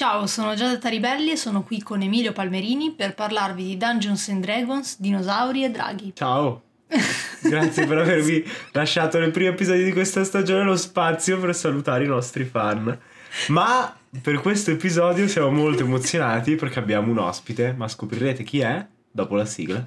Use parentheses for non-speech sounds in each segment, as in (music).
Ciao, sono Giada Taribelli e sono qui con Emilio Palmerini per parlarvi di Dungeons and Dragons, dinosauri e draghi. Ciao! Grazie per avermi (laughs) lasciato nel primo episodio di questa stagione lo spazio per salutare i nostri fan. Ma per questo episodio siamo molto emozionati perché abbiamo un ospite, ma scoprirete chi è dopo la sigla.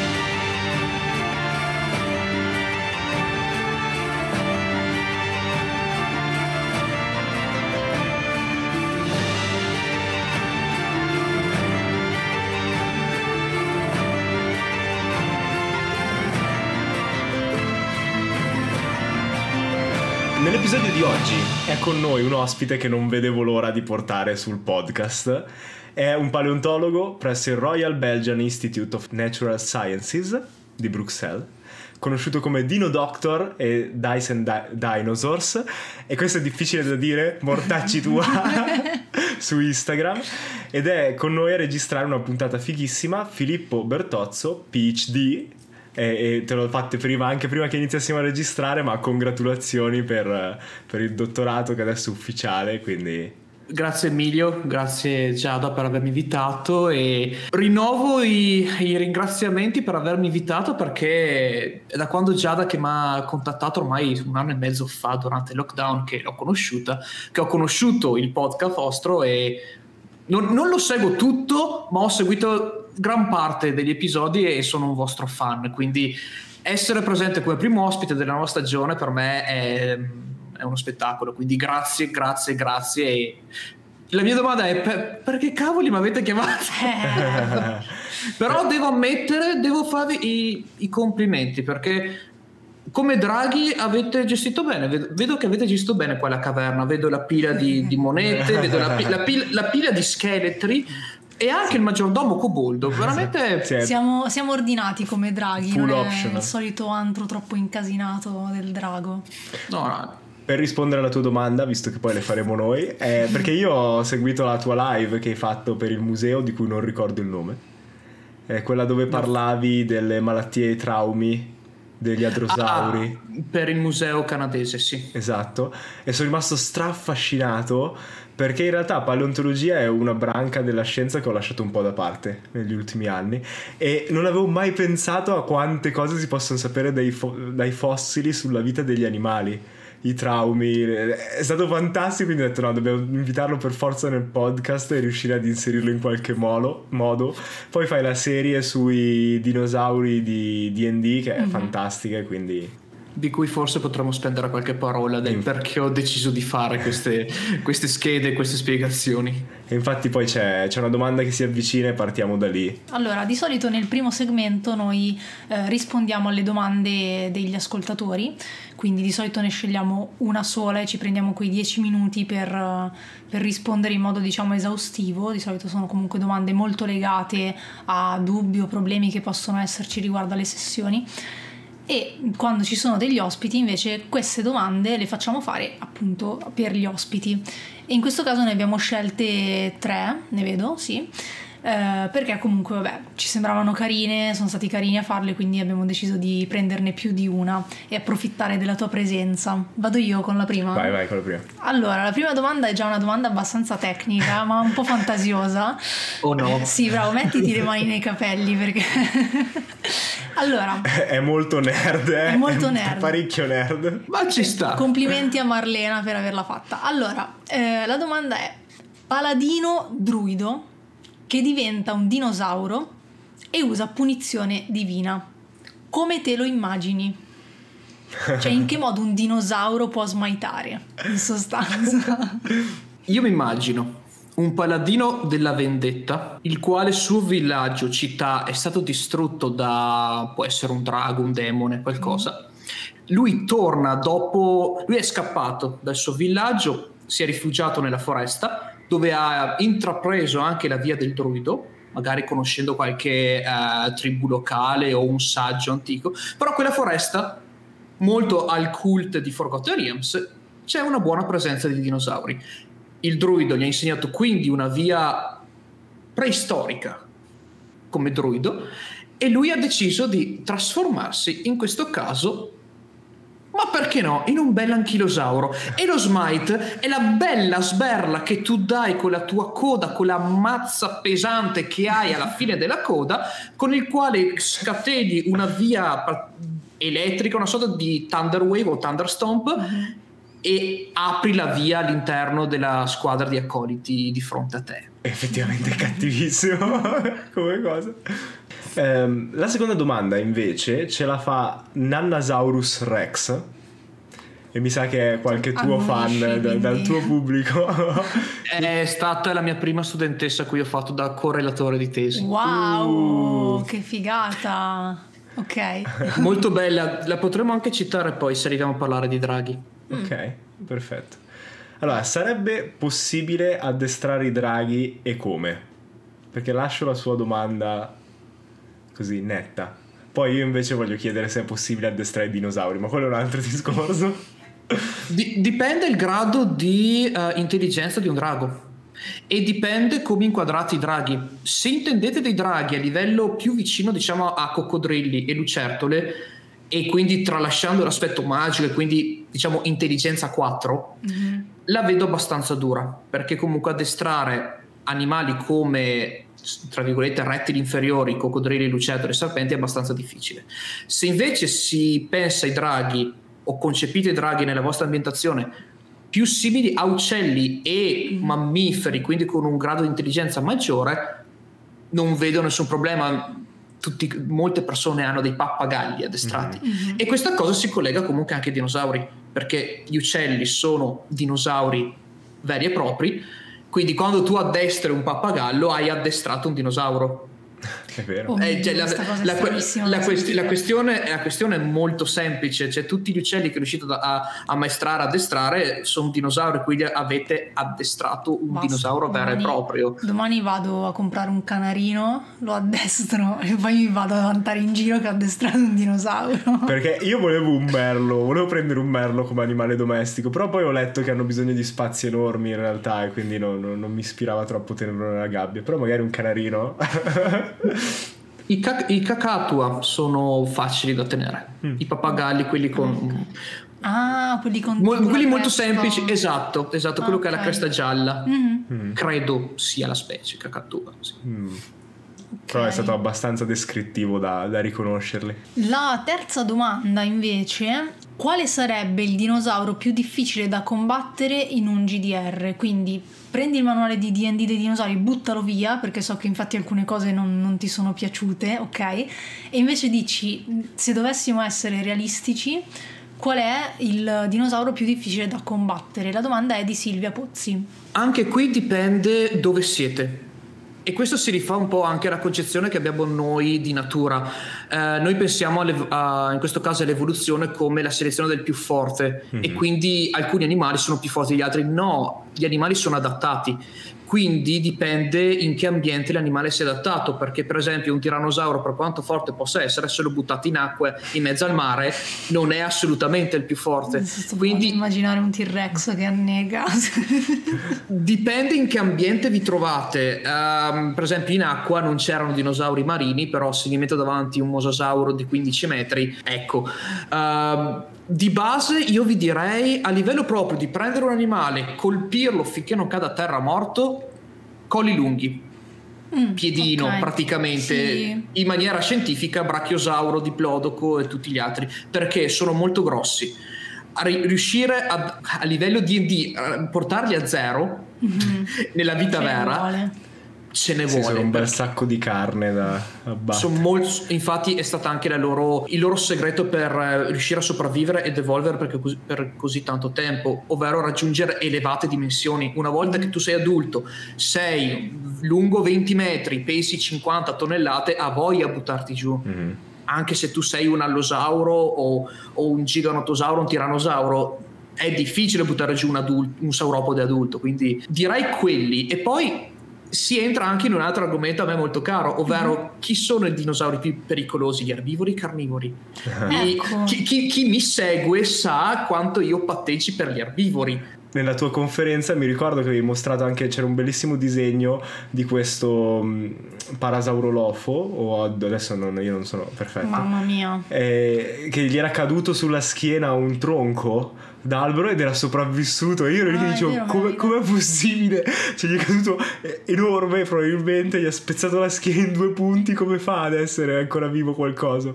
Di oggi è con noi un ospite che non vedevo l'ora di portare sul podcast. È un paleontologo presso il Royal Belgian Institute of Natural Sciences di Bruxelles, conosciuto come Dino Doctor e Dyson Di- Dinosaurs. E questo è difficile da dire, mortacci tua, (laughs) su Instagram. Ed è con noi a registrare una puntata fighissima Filippo Bertozzo, PhD, e, e, te l'ho fatto prima, anche prima che iniziassimo a registrare, ma congratulazioni per, per il dottorato che adesso è ufficiale, quindi Grazie Emilio, grazie Giada per avermi invitato e rinnovo i, i, ringraziamenti per avermi invitato perché da quando Giada che mi ha contattato ormai un anno e mezzo fa durante il lockdown che l'ho conosciuta, che ho conosciuto il podcast vostro e non, non lo seguo tutto ma ho seguito gran parte degli episodi e sono un vostro fan, quindi essere presente come primo ospite della nuova stagione per me è, è uno spettacolo, quindi grazie, grazie, grazie. E la mia domanda è per, perché cavoli mi avete chiamato? (laughs) Però devo ammettere, devo farvi i, i complimenti perché come Draghi avete gestito bene, vedo che avete gestito bene quella caverna, vedo la pila di, di monete, vedo la, la, pila, la, pila, di scheletri, e anche il maggiordomo Coboldo, veramente... Sì. Siamo, siamo, ordinati come draghi, Full non optional. il solito antro troppo incasinato del drago. No, no. Per rispondere alla tua domanda, visto che poi le faremo noi, eh, perché io ho seguito la tua live che hai fatto per il museo di cui non ricordo il nome, è quella dove parlavi delle malattie e traumi degli adrosauri. Ah, per il museo canadese, sì. Esatto, e sono rimasto straffascinato perché in realtà paleontologia è una branca della scienza che ho lasciato un po' da parte negli ultimi anni e non avevo mai pensato a quante cose si possono sapere dai, fo- dai fossili sulla vita degli animali i traumi. È stato fantastico, quindi ho detto no, dobbiamo invitarlo per forza nel podcast e riuscire ad inserirlo in qualche modo. modo. Poi fai la serie sui dinosauri di DD che è mm-hmm. fantastica, quindi di cui forse potremmo spendere qualche parola del Inf- perché ho deciso di fare queste, queste schede, queste spiegazioni. E infatti poi c'è, c'è, una domanda che si avvicina e partiamo da lì. Allora, di solito nel primo segmento noi eh, rispondiamo alle domande degli ascoltatori, quindi di solito ne scegliamo una sola e ci prendiamo quei dieci minuti per, per rispondere in modo diciamo esaustivo. Di solito sono comunque domande molto legate a dubbi o problemi che possono esserci riguardo alle sessioni e quando ci sono degli ospiti invece queste domande le facciamo fare appunto per gli ospiti. E in questo caso ne abbiamo scelte tre, ne vedo, sì eh, perché comunque vabbè ci sembravano carine, sono stati carini a farle quindi abbiamo deciso di prenderne più di una e approfittare della tua presenza. Vado io con la prima? Vai, vai con la prima. Allora, la prima domanda è già una domanda abbastanza tecnica ma un po' fantasiosa. (laughs) Oh no. (laughs) Sì, bravo, mettiti le mani nei capelli perché... (laughs) allora... È molto nerd, eh? È molto nerd. È parecchio nerd. Ma ci sta. Complimenti a Marlena per averla fatta. Allora, eh, la domanda è... Paladino druido che diventa un dinosauro e usa punizione divina. Come te lo immagini? Cioè, in che modo un dinosauro può smaitare, in sostanza? (laughs) Io mi immagino un paladino della vendetta, il quale suo villaggio, città, è stato distrutto da, può essere un drago, un demone, qualcosa. Lui torna dopo, lui è scappato dal suo villaggio, si è rifugiato nella foresta dove ha intrapreso anche la via del druido, magari conoscendo qualche uh, tribù locale o un saggio antico, però quella foresta, molto al cult di Forgotten Realms, c'è una buona presenza di dinosauri. il druido gli ha insegnato quindi una via preistorica come druido e lui ha deciso di trasformarsi in questo caso ma perché no? In un bel anchilosauro. E lo smite è la bella sberla che tu dai con la tua coda, con la mazza pesante che hai alla fine della coda, con il quale scateni una via elettrica, una sorta di Thunder Wave o Thunderstomp. Mm-hmm. E apri la via all'interno della squadra di accoliti di fronte a te. Effettivamente cattivissimo (laughs) come cosa. Ehm, la seconda domanda invece ce la fa Nannasaurus Rex. E mi sa che è qualche tuo fan da, dal tuo pubblico. (laughs) è stata la mia prima studentessa a cui ho fatto da correlatore di tesi. Wow, uh. che figata! Ok. (laughs) Molto bella, la potremmo anche citare poi se arriviamo a parlare di draghi. Ok, mm. perfetto. Allora, sarebbe possibile addestrare i draghi e come? Perché lascio la sua domanda così netta. Poi io invece voglio chiedere se è possibile addestrare i dinosauri, ma quello è un altro (laughs) discorso. Di- dipende il grado di uh, intelligenza di un drago e dipende come inquadrate i draghi. Se intendete dei draghi a livello più vicino, diciamo, a coccodrilli e lucertole, e quindi tralasciando l'aspetto magico e quindi diciamo intelligenza 4, mm-hmm. la vedo abbastanza dura perché comunque addestrare animali come tra virgolette rettili inferiori, coccodrilli, lucertole e serpenti è abbastanza difficile. Se invece si pensa ai draghi o concepite i draghi nella vostra ambientazione più simili a uccelli e mammiferi, quindi con un grado di intelligenza maggiore, non vedo nessun problema. Tutti, molte persone hanno dei pappagalli addestrati mm-hmm. e questa cosa si collega comunque anche ai dinosauri perché gli uccelli sono dinosauri veri e propri quindi quando tu addestri un pappagallo hai addestrato un dinosauro. È vero. Oh, eh, cioè, la, la, la, questi, la, questione, la, questione, è molto semplice, cioè tutti gli uccelli che riuscite a, a maestrare, addestrare sono dinosauri, quindi avete addestrato un Basta, dinosauro domani, vero e proprio. Domani vado a comprare un canarino, lo addestro (laughs) e poi mi vado a vantare in giro che ho addestrato un dinosauro. (laughs) Perché io volevo un merlo, volevo prendere un merlo come animale domestico, però poi ho letto che hanno bisogno di spazi enormi in realtà e quindi non, non, non mi ispirava troppo tenerlo nella gabbia, però magari un canarino... (laughs) I, cac- I, cacatua sono facili da tenere, mm. i pappagalli, quelli con... Ah, quelli con... Mo- quelli molto semplici, esatto, esatto, quello okay. che ha la cresta gialla. Mm-hmm. Credo sia la specie cacatua. Sì. Mm. Okay. Però è stato abbastanza descrittivo da, da riconoscerli. La terza domanda invece, quale sarebbe il dinosauro più difficile da combattere in un GDR? Quindi prendi il manuale di D&D dei dinosauri, buttalo via, perché so che infatti alcune cose non, non, ti sono piaciute, ok? E invece dici, se dovessimo essere realistici, qual è il dinosauro più difficile da combattere? La domanda è di Silvia Pozzi. Anche qui dipende dove siete e questo si rifà un po' anche alla concezione che abbiamo noi di natura. Eh, noi pensiamo a, in questo caso all'evoluzione come la selezione del più forte mm-hmm. e mhm. quindi alcuni animali sono più forti degli altri. No, gli animali sono adattati quindi dipende in che ambiente l'animale si è adattato, perché per esempio un tirannosauro, per quanto forte possa essere, se lo buttate in acqua in mezzo al mare, non è assolutamente il più forte. Quindi immaginare un T-Rex che annega. (laughs) dipende in che ambiente vi trovate. Um, per esempio in acqua non c'erano dinosauri marini, però se mi metto davanti un mosasauro di 15 metri, ecco. Um, di base io vi direi a livello proprio di prendere un animale, colpirlo finché non cada a terra morto, colli lunghi. Mm, piedino okay. praticamente sì. in maniera scientifica brachiosauro, diplodoco e tutti gli altri perché sono molto grossi a riuscire a, a livello di D portarli a zero mm-hmm. nella vita vera vuole ce ne vuole. Un bel sacco di carne da abbattere. Molto, infatti è stato anche loro, il loro segreto per eh, riuscire a sopravvivere ed evolvere per così, per così tanto tempo, ovvero raggiungere elevate dimensioni. Una volta che tu sei adulto, sei lungo 20 metri, pesi 50 tonnellate, ha voglia a buttarti giù. Mm-hmm. Anche se tu sei un allosauro o, o un giganotosauro, un tirannosauro, è difficile buttare giù un, adulto, un sauropode adulto, quindi direi quelli. E poi si entra anche in un altro argomento a me molto caro, ovvero mm-hmm. chi sono i dinosauri più pericolosi, gli erbivori i carnivori? ecco. chi, chi, chi, mi segue sa quanto io patteggi per gli erbivori. Nella tua conferenza mi ricordo che avevi mostrato anche c'era un bellissimo disegno di questo um, parasaurolofo o adesso non, io non sono perfetto. Mamma mia. Eh, che gli era caduto sulla schiena un tronco d'albero ed era sopravvissuto. E io ero lì Ah, che è dicevo come com'è possibile? Cioè gli è caduto enorme probabilmente gli ha spezzato la schiena in due punti. Come fa ad essere ancora vivo qualcosa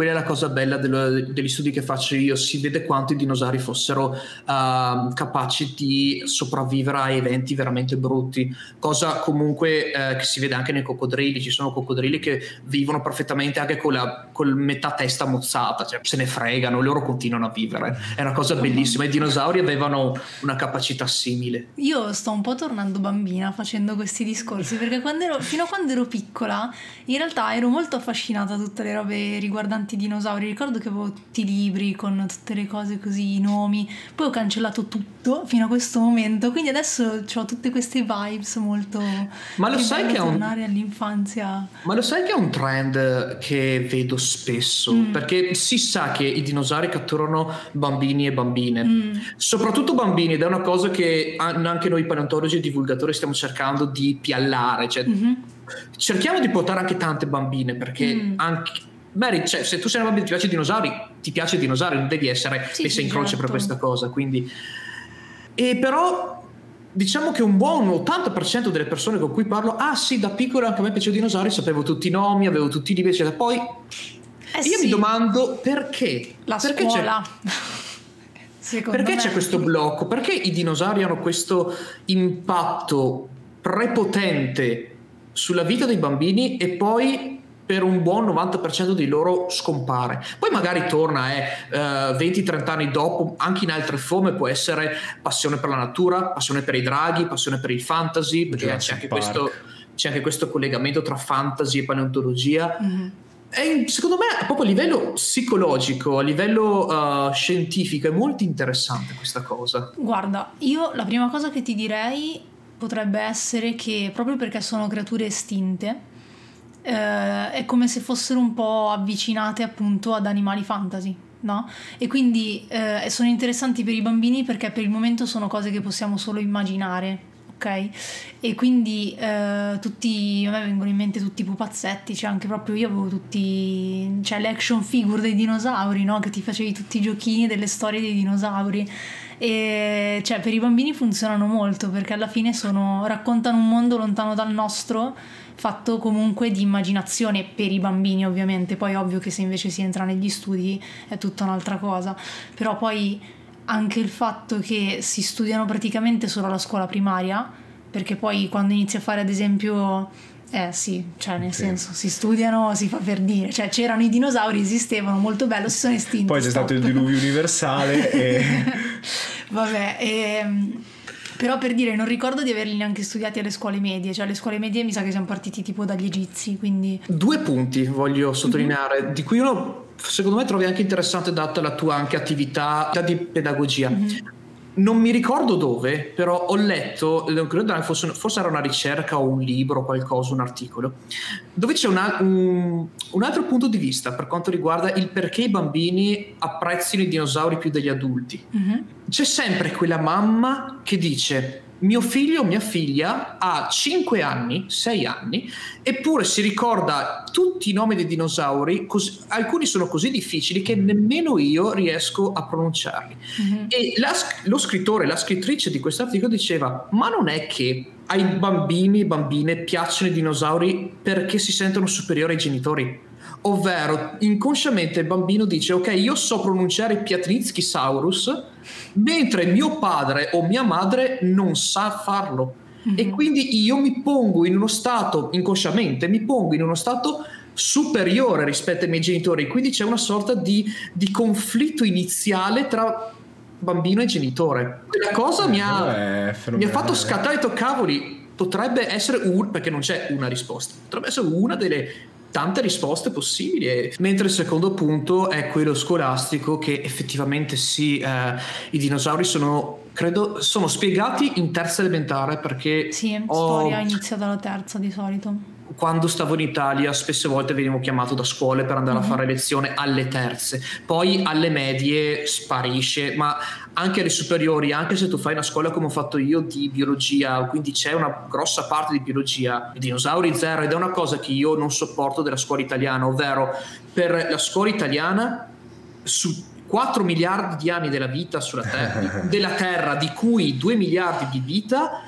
quella è la cosa bella dello- degli studi che faccio io, si vede quanto i dinosauri fossero uh, capaci di sopravvivere a eventi veramente brutti, cosa comunque uh, che si vede anche nei coccodrilli, ci sono coccodrilli che vivono perfettamente anche con la col metà testa mozzata, cioè se ne fregano, loro continuano a vivere, è una cosa bellissima, i dinosauri avevano una capacità simile. Io sto un po' tornando bambina facendo questi discorsi perché quando ero, fino a quando ero piccola in realtà ero molto affascinata da tutte le robe riguardanti i dinosauri. Ricordo che avevo tutti i libri con tutte le cose così, i nomi. Poi ho cancellato tutto fino a questo momento. Quindi adesso ho tutte queste vibes molto. Ma lo sai che è un- tornare all'infanzia. Ma lo sai che è un trend che vedo spesso? Mm. Perché si sa che i dinosauri catturano bambini e bambine, Mm. soprattutto bambini, ed è una cosa che an- anche noi paleontologi e divulgatori stiamo cercando di piallare. Cioè, Mhm. cerchiamo di portare anche tante bambine perché Mm. anche. Mary, cioè, se tu sei una bambina e ti piace i dinosauri, ti piace i dinosauri, non devi essere Sì, messa in croce certo. per questa cosa. Quindi. E però diciamo che un buon 80% delle persone con cui parlo, ah sì, da piccolo anche a me piacevano i dinosauri, sapevo tutti i nomi, avevo tutti i libri, eccetera. Poi Eh io sì, mi domando perché. La perché c'è- scuola. (laughs) Secondo perché me. c'è questo blocco? Perché i dinosauri hanno questo impatto prepotente sulla vita dei bambini e poi per un buon 90% di loro scompare. Poi magari torna eh, eh, 20-30 anni dopo, anche in altre forme, può essere passione per la natura, passione per i draghi, passione per il fantasy, perché c'è anche, questo, c'è anche questo collegamento tra fantasy e paleontologia. Mhm. E secondo me, proprio a livello psicologico, a livello eh, scientifico, è molto interessante questa cosa. Guarda, io la prima cosa che ti direi potrebbe essere che proprio perché sono creature estinte, eh, è come se fossero un po' avvicinate appunto ad animali fantasy. No? E quindi eh, sono interessanti per i bambini perché per il momento sono cose che possiamo solo immaginare, ok? E quindi eh, tutti, a me vengono in mente tutti i pupazzetti, cioè anche proprio io avevo tutti, cioè le action figure dei dinosauri, no? Che ti facevi tutti i giochini delle storie dei dinosauri. E cioè per i bambini funzionano molto perché alla fine sono, raccontano un mondo lontano dal nostro, fatto comunque di immaginazione per i bambini ovviamente, poi ovvio che se invece si entra negli studi è tutta un'altra cosa, però poi anche il fatto che si studiano praticamente solo alla scuola primaria, perché poi quando inizi a fare ad esempio... Eh sì, cioè nel Sì. senso si studiano, si fa per dire, cioè c'erano i dinosauri, esistevano molto bello, si sono estinti. poi c'è stato il stop. diluvio universale e (laughs) Vabbè, ehm, però per dire, non ricordo di averli neanche studiati alle scuole medie, cioè alle scuole medie mi sa che siamo partiti tipo dagli egizi, quindi... Due punti voglio sottolineare, di cui uno secondo me trovi anche interessante data la tua anche attività di pedagogia. Non mi ricordo dove, però ho letto, fosse, forse era una ricerca o un libro, qualcosa, un articolo, dove c'è una- un, un altro punto di vista per quanto riguarda il perché i bambini apprezzino i dinosauri più degli adulti. Mhm. C'è sempre quella mamma che dice mio figlio o mia figlia ha 5 anni, 6 anni, eppure si ricorda tutti i nomi dei dinosauri, cos- alcuni sono così difficili che nemmeno io riesco a pronunciarli. Mhm. E la lo scrittore, la scrittrice di questo articolo diceva, ma non è che ai bambini e bambine piacciono i dinosauri perché si sentono superiori ai genitori? Ovvero, inconsciamente il bambino dice, ok, io so pronunciare Piatritskysaurus, mentre mio padre o mia madre non sa farlo. E Mhm. quindi io mi pongo in uno stato, inconsciamente, mi pongo in uno stato superiore rispetto ai miei genitori. Quindi c'è una sorta di, di conflitto iniziale tra bambino e genitore. Quella cosa mi ha, è mi ha fatto scattare e detto, cavoli, potrebbe essere un, perché non c'è una risposta, potrebbe essere una delle tante risposte possibili. Mentre il secondo punto è quello scolastico, che effettivamente sì, eh, i dinosauri sono credo sono spiegati in terza elementare perché sì, ho... storia inizia dalla terza di solito quando stavo in Italia spesse volte venivo chiamato da scuole per andare a mhm. fare lezione alle terze, poi alle medie sparisce, ma anche alle superiori, anche se tu fai una scuola come ho fatto io di biologia, quindi c'è una grossa parte di biologia, dinosauri zero ed è una cosa che io non sopporto della scuola italiana, ovvero per la scuola italiana su 4 miliardi di anni della vita sulla terra, (laughs) della Terra, di cui 2 miliardi di vita,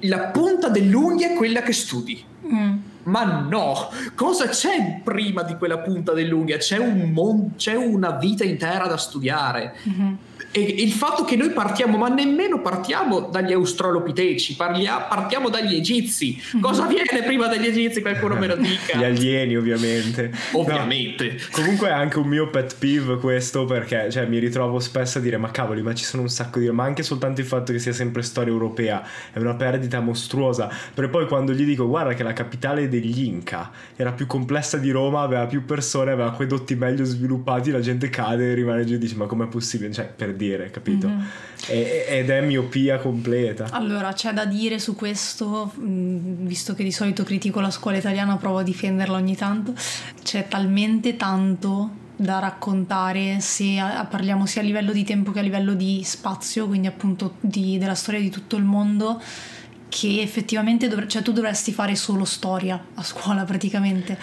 la punta dell'unghia è quella che studi. Mm. Ma no, cosa c'è prima di quella punta dell'unghia? C'è, un mon- c'è una vita intera da studiare. Mm-hmm. E il fatto che noi partiamo, ma nemmeno partiamo dagli australopiteci, parlia, partiamo dagli egizi. Mhm. Cosa viene prima dagli egizi? Qualcuno me lo (laughs) dica. Gli alieni, ovviamente. (laughs) Ovviamente. No. Comunque è anche un mio pet peeve questo, perché cioè, mi ritrovo spesso a dire: Ma cavoli, ma ci sono un sacco di. Ma anche soltanto il fatto che sia sempre storia europea è una perdita mostruosa. Per poi quando gli dico: Guarda, che la capitale degli Inca era più complessa di Roma, aveva più persone, aveva aquedotti meglio sviluppati, la gente cade e rimane giù e dice: Ma com'è possibile? Cioè, per dire, capito? Mm-hmm. E, ed è miopia completa. Allora, c'è da dire su questo, mm, visto che di solito critico la scuola italiana, provo a difenderla ogni tanto. C'è talmente tanto da raccontare se parliamo sia a livello di tempo che a livello di spazio, quindi appunto di, della storia di tutto il mondo che effettivamente dovre- cioè, tu dovresti fare solo storia a scuola praticamente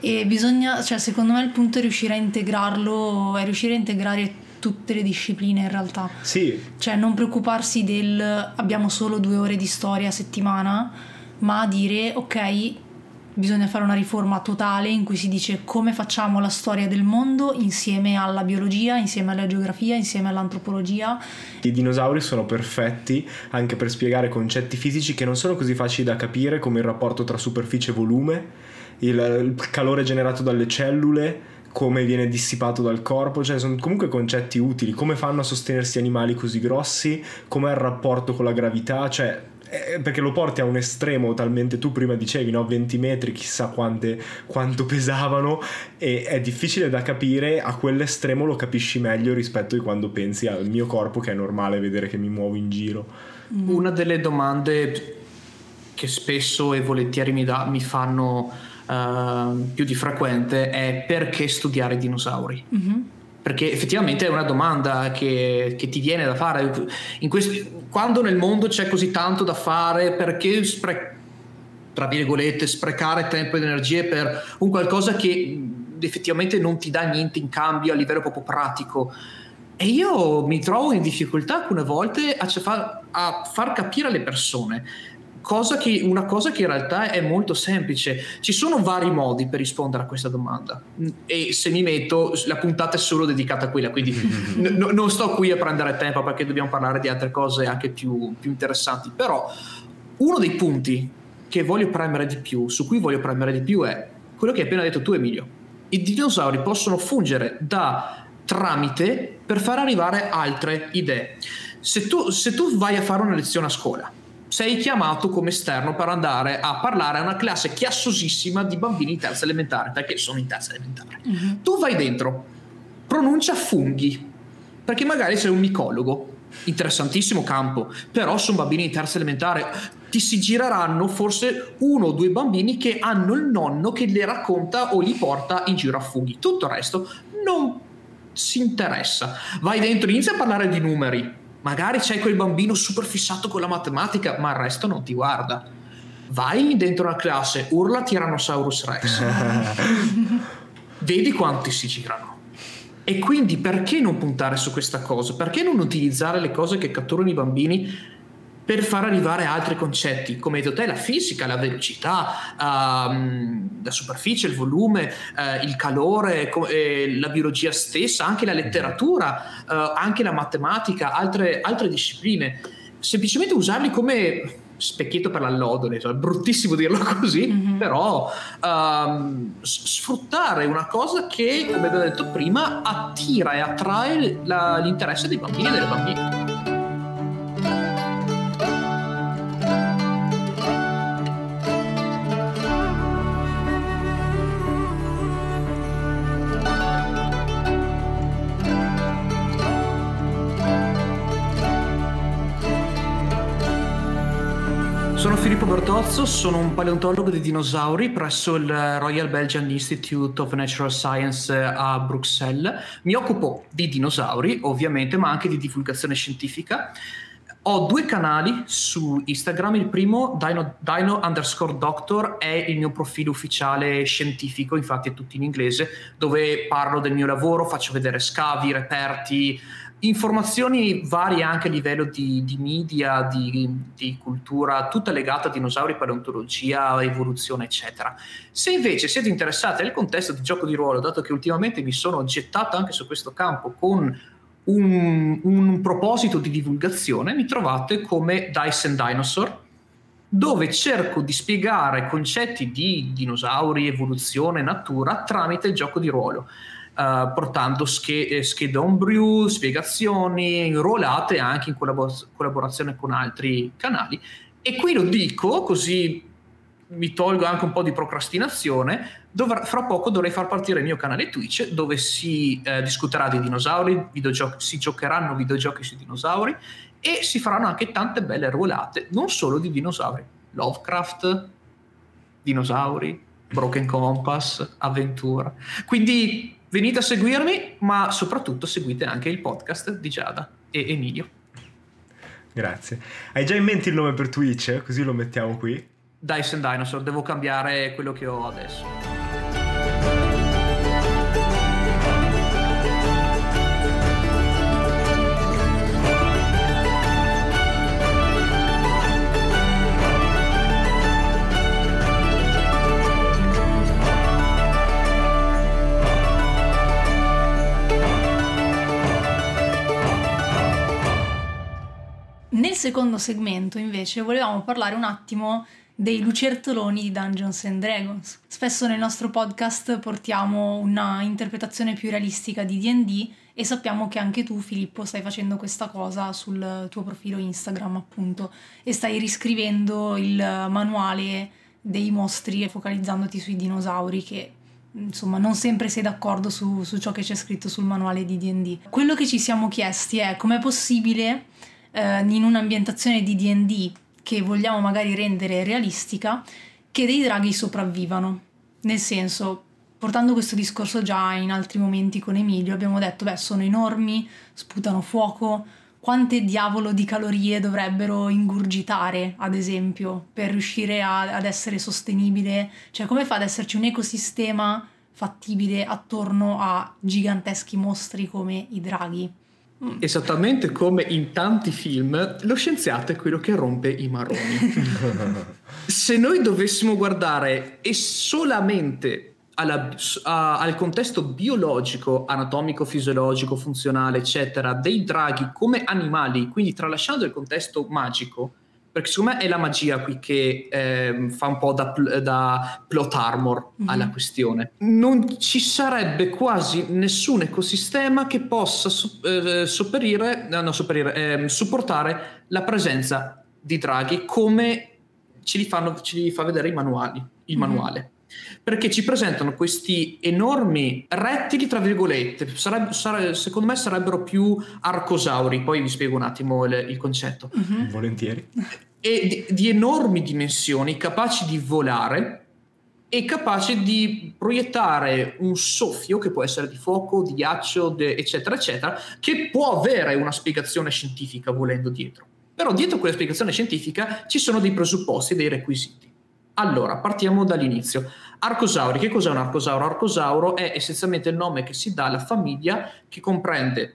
e bisogna, cioè secondo me il punto è riuscire a integrarlo, è riuscire a integrare tutte le discipline in realtà. Sì. Cioè non preoccuparsi del abbiamo solo due ore di storia a settimana, ma dire ok, bisogna fare una riforma totale in cui si dice come facciamo la storia del mondo insieme alla biologia, insieme alla geografia, insieme all'antropologia. I dinosauri sono perfetti anche per spiegare concetti fisici che non sono così facili da capire come il rapporto tra superficie e volume, il, il calore generato dalle cellule come viene dissipato dal corpo, cioè sono comunque concetti utili, come fanno a sostenersi animali così grossi, com'è il rapporto con la gravità, cioè eh, perché lo porti a un estremo talmente tu prima dicevi no? 20 metri chissà quante, quanto pesavano e è difficile da capire a quell'estremo lo capisci meglio rispetto a quando pensi al mio corpo che è normale vedere che mi muovo in giro. Una delle domande che spesso e volentieri mi, da, mi fanno uh, più di frequente è perché studiare dinosauri? Mm-hmm. Perché effettivamente è una domanda che, che ti viene da fare. Questi, quando nel mondo c'è così tanto da fare, perché spre- tra virgolette, sprecare tempo ed energie per un qualcosa che effettivamente non ti dà niente in cambio a livello proprio pratico? E io mi trovo in difficoltà alcune volte a, a far capire alle persone cosa che, una cosa che in realtà è molto semplice. Ci sono vari modi per rispondere a questa domanda e se mi metto, la puntata è solo dedicata a quella, quindi (laughs) n- non sto qui a prendere tempo perché dobbiamo parlare di altre cose anche più, più interessanti, però uno dei punti che voglio premere di più, su cui voglio premere di più è quello che hai appena detto tu Emilio. I dinosauri possono fungere da tramite per far arrivare altre idee. Se tu, se tu vai a fare una lezione a scuola sei chiamato come esterno per andare a parlare a una classe chiassosissima di bambini in terza elementare, perché sono in terza elementare. Uh-huh. Tu vai dentro, pronuncia funghi, perché magari sei un micologo, interessantissimo campo, però sono bambini in terza elementare, ti si gireranno forse uno o due bambini che hanno il nonno che le racconta o li porta in giro a funghi. Tutto il resto non si interessa. Vai dentro, inizia a parlare di numeri Magari c'è quel bambino super fissato con la matematica, ma il resto non ti guarda. Vai dentro la classe, urla Tyrannosaurus Rex. (laughs) Vedi quanti si girano. E quindi perché non puntare su questa cosa? Perché non utilizzare le cose che catturano i bambini per far arrivare altri concetti, come hai detto te, la fisica, la velocità, uh, la superficie, il volume, uh, il calore, co- eh, la biologia stessa, anche la letteratura, uh, anche la matematica, altre, altre, discipline. Semplicemente usarli come specchietto per l'allodole, cioè, è bruttissimo dirlo così, mm-hmm. però um, sfruttare una cosa che, come abbiamo detto prima, attira e attrae la, l'interesse dei bambini e delle bambine. Filippo Bertozzo, sono un paleontologo dei dinosauri presso il Royal Belgian Institute of Natural Science a Bruxelles. Mi occupo di dinosauri, ovviamente, ma anche di divulgazione scientifica. Ho due canali su Instagram, il primo, Dino, Dino, underscore Doctor, è il mio profilo ufficiale scientifico, infatti è tutto in inglese, dove parlo del mio lavoro, faccio vedere scavi, reperti, informazioni varie anche a livello di, di media, di, di, cultura, tutta legata a dinosauri, paleontologia, evoluzione, eccetera. Se invece siete interessati al contesto di gioco di ruolo, dato che ultimamente mi sono gettato anche su questo campo con un, un proposito di divulgazione, mi trovate come Dice and Dinosaur, dove cerco di spiegare concetti di dinosauri, evoluzione, natura tramite il gioco di ruolo. Uh, portando schede, schede homebrew, spiegazioni, ruolate anche in collabor- collaborazione con altri canali. E qui lo dico così mi tolgo anche un po' di procrastinazione. Dovrà, fra poco dovrei far partire il mio canale Twitch dove si eh, discuterà di dinosauri, videogiochi, si giocheranno videogiochi sui dinosauri e si faranno anche tante belle ruolate, non solo di dinosauri. Lovecraft, dinosauri, Broken Compass, avventura. Quindi venite a seguirmi, ma soprattutto seguite anche il podcast di Giada e Emilio. Grazie. Hai già in mente il nome per Twitch? Così lo mettiamo qui. Dyson Dinosaur, devo cambiare quello che ho adesso. Nel secondo segmento invece volevamo parlare un attimo dei lucertoloni di Dungeons and Dragons. Spesso nel nostro podcast portiamo una interpretazione più realistica di DD e sappiamo che anche tu, Filippo, stai facendo questa cosa sul tuo profilo Instagram, appunto, e stai riscrivendo il manuale dei mostri e focalizzandoti sui dinosauri che insomma non sempre sei d'accordo su, su ciò che c'è scritto sul manuale di DD. Quello che ci siamo chiesti è com'è possibile eh, in un'ambientazione di DD che vogliamo magari rendere realistica, che dei draghi sopravvivano. Nel senso, portando questo discorso già in altri momenti con Emilio, abbiamo detto, beh, sono enormi, sputano fuoco, quante diavolo di calorie dovrebbero ingurgitare, ad esempio, per riuscire a, ad essere sostenibile? Cioè, come fa ad esserci un ecosistema fattibile attorno a giganteschi mostri come i draghi? Mm. Esattamente come in tanti film, lo scienziato è quello che rompe i maroni. (laughs) Se noi dovessimo guardare e solamente alla, a, al contesto biologico, anatomico, fisiologico, funzionale, eccetera, dei draghi come animali, quindi tralasciando il contesto magico, perché secondo me è la magia qui che eh, fa un po' da, da plot armor mm-hmm. alla questione. Non ci sarebbe quasi nessun ecosistema che possa eh, sopperire, no, sopperire, eh, supportare la presenza di draghi come ci li, fanno, ci li fa vedere i manuali, il mm-hmm. manuale perché ci presentano questi enormi rettili, tra virgolette, sarebbe, sarebbe, secondo me sarebbero più arcosauri, poi vi spiego un attimo il, il concetto. Mm-hmm. Volentieri (laughs) e di, di enormi dimensioni, capaci di volare e capaci di proiettare un soffio che può essere di fuoco, di ghiaccio, de, eccetera, eccetera, che può avere una spiegazione scientifica volendo dietro. Però dietro quella spiegazione scientifica ci sono dei presupposti, dei requisiti. Allora, partiamo dall'inizio. Arcosauri, che cos'è un arcosauro? Arcosauro è essenzialmente il nome che si dà alla famiglia che comprende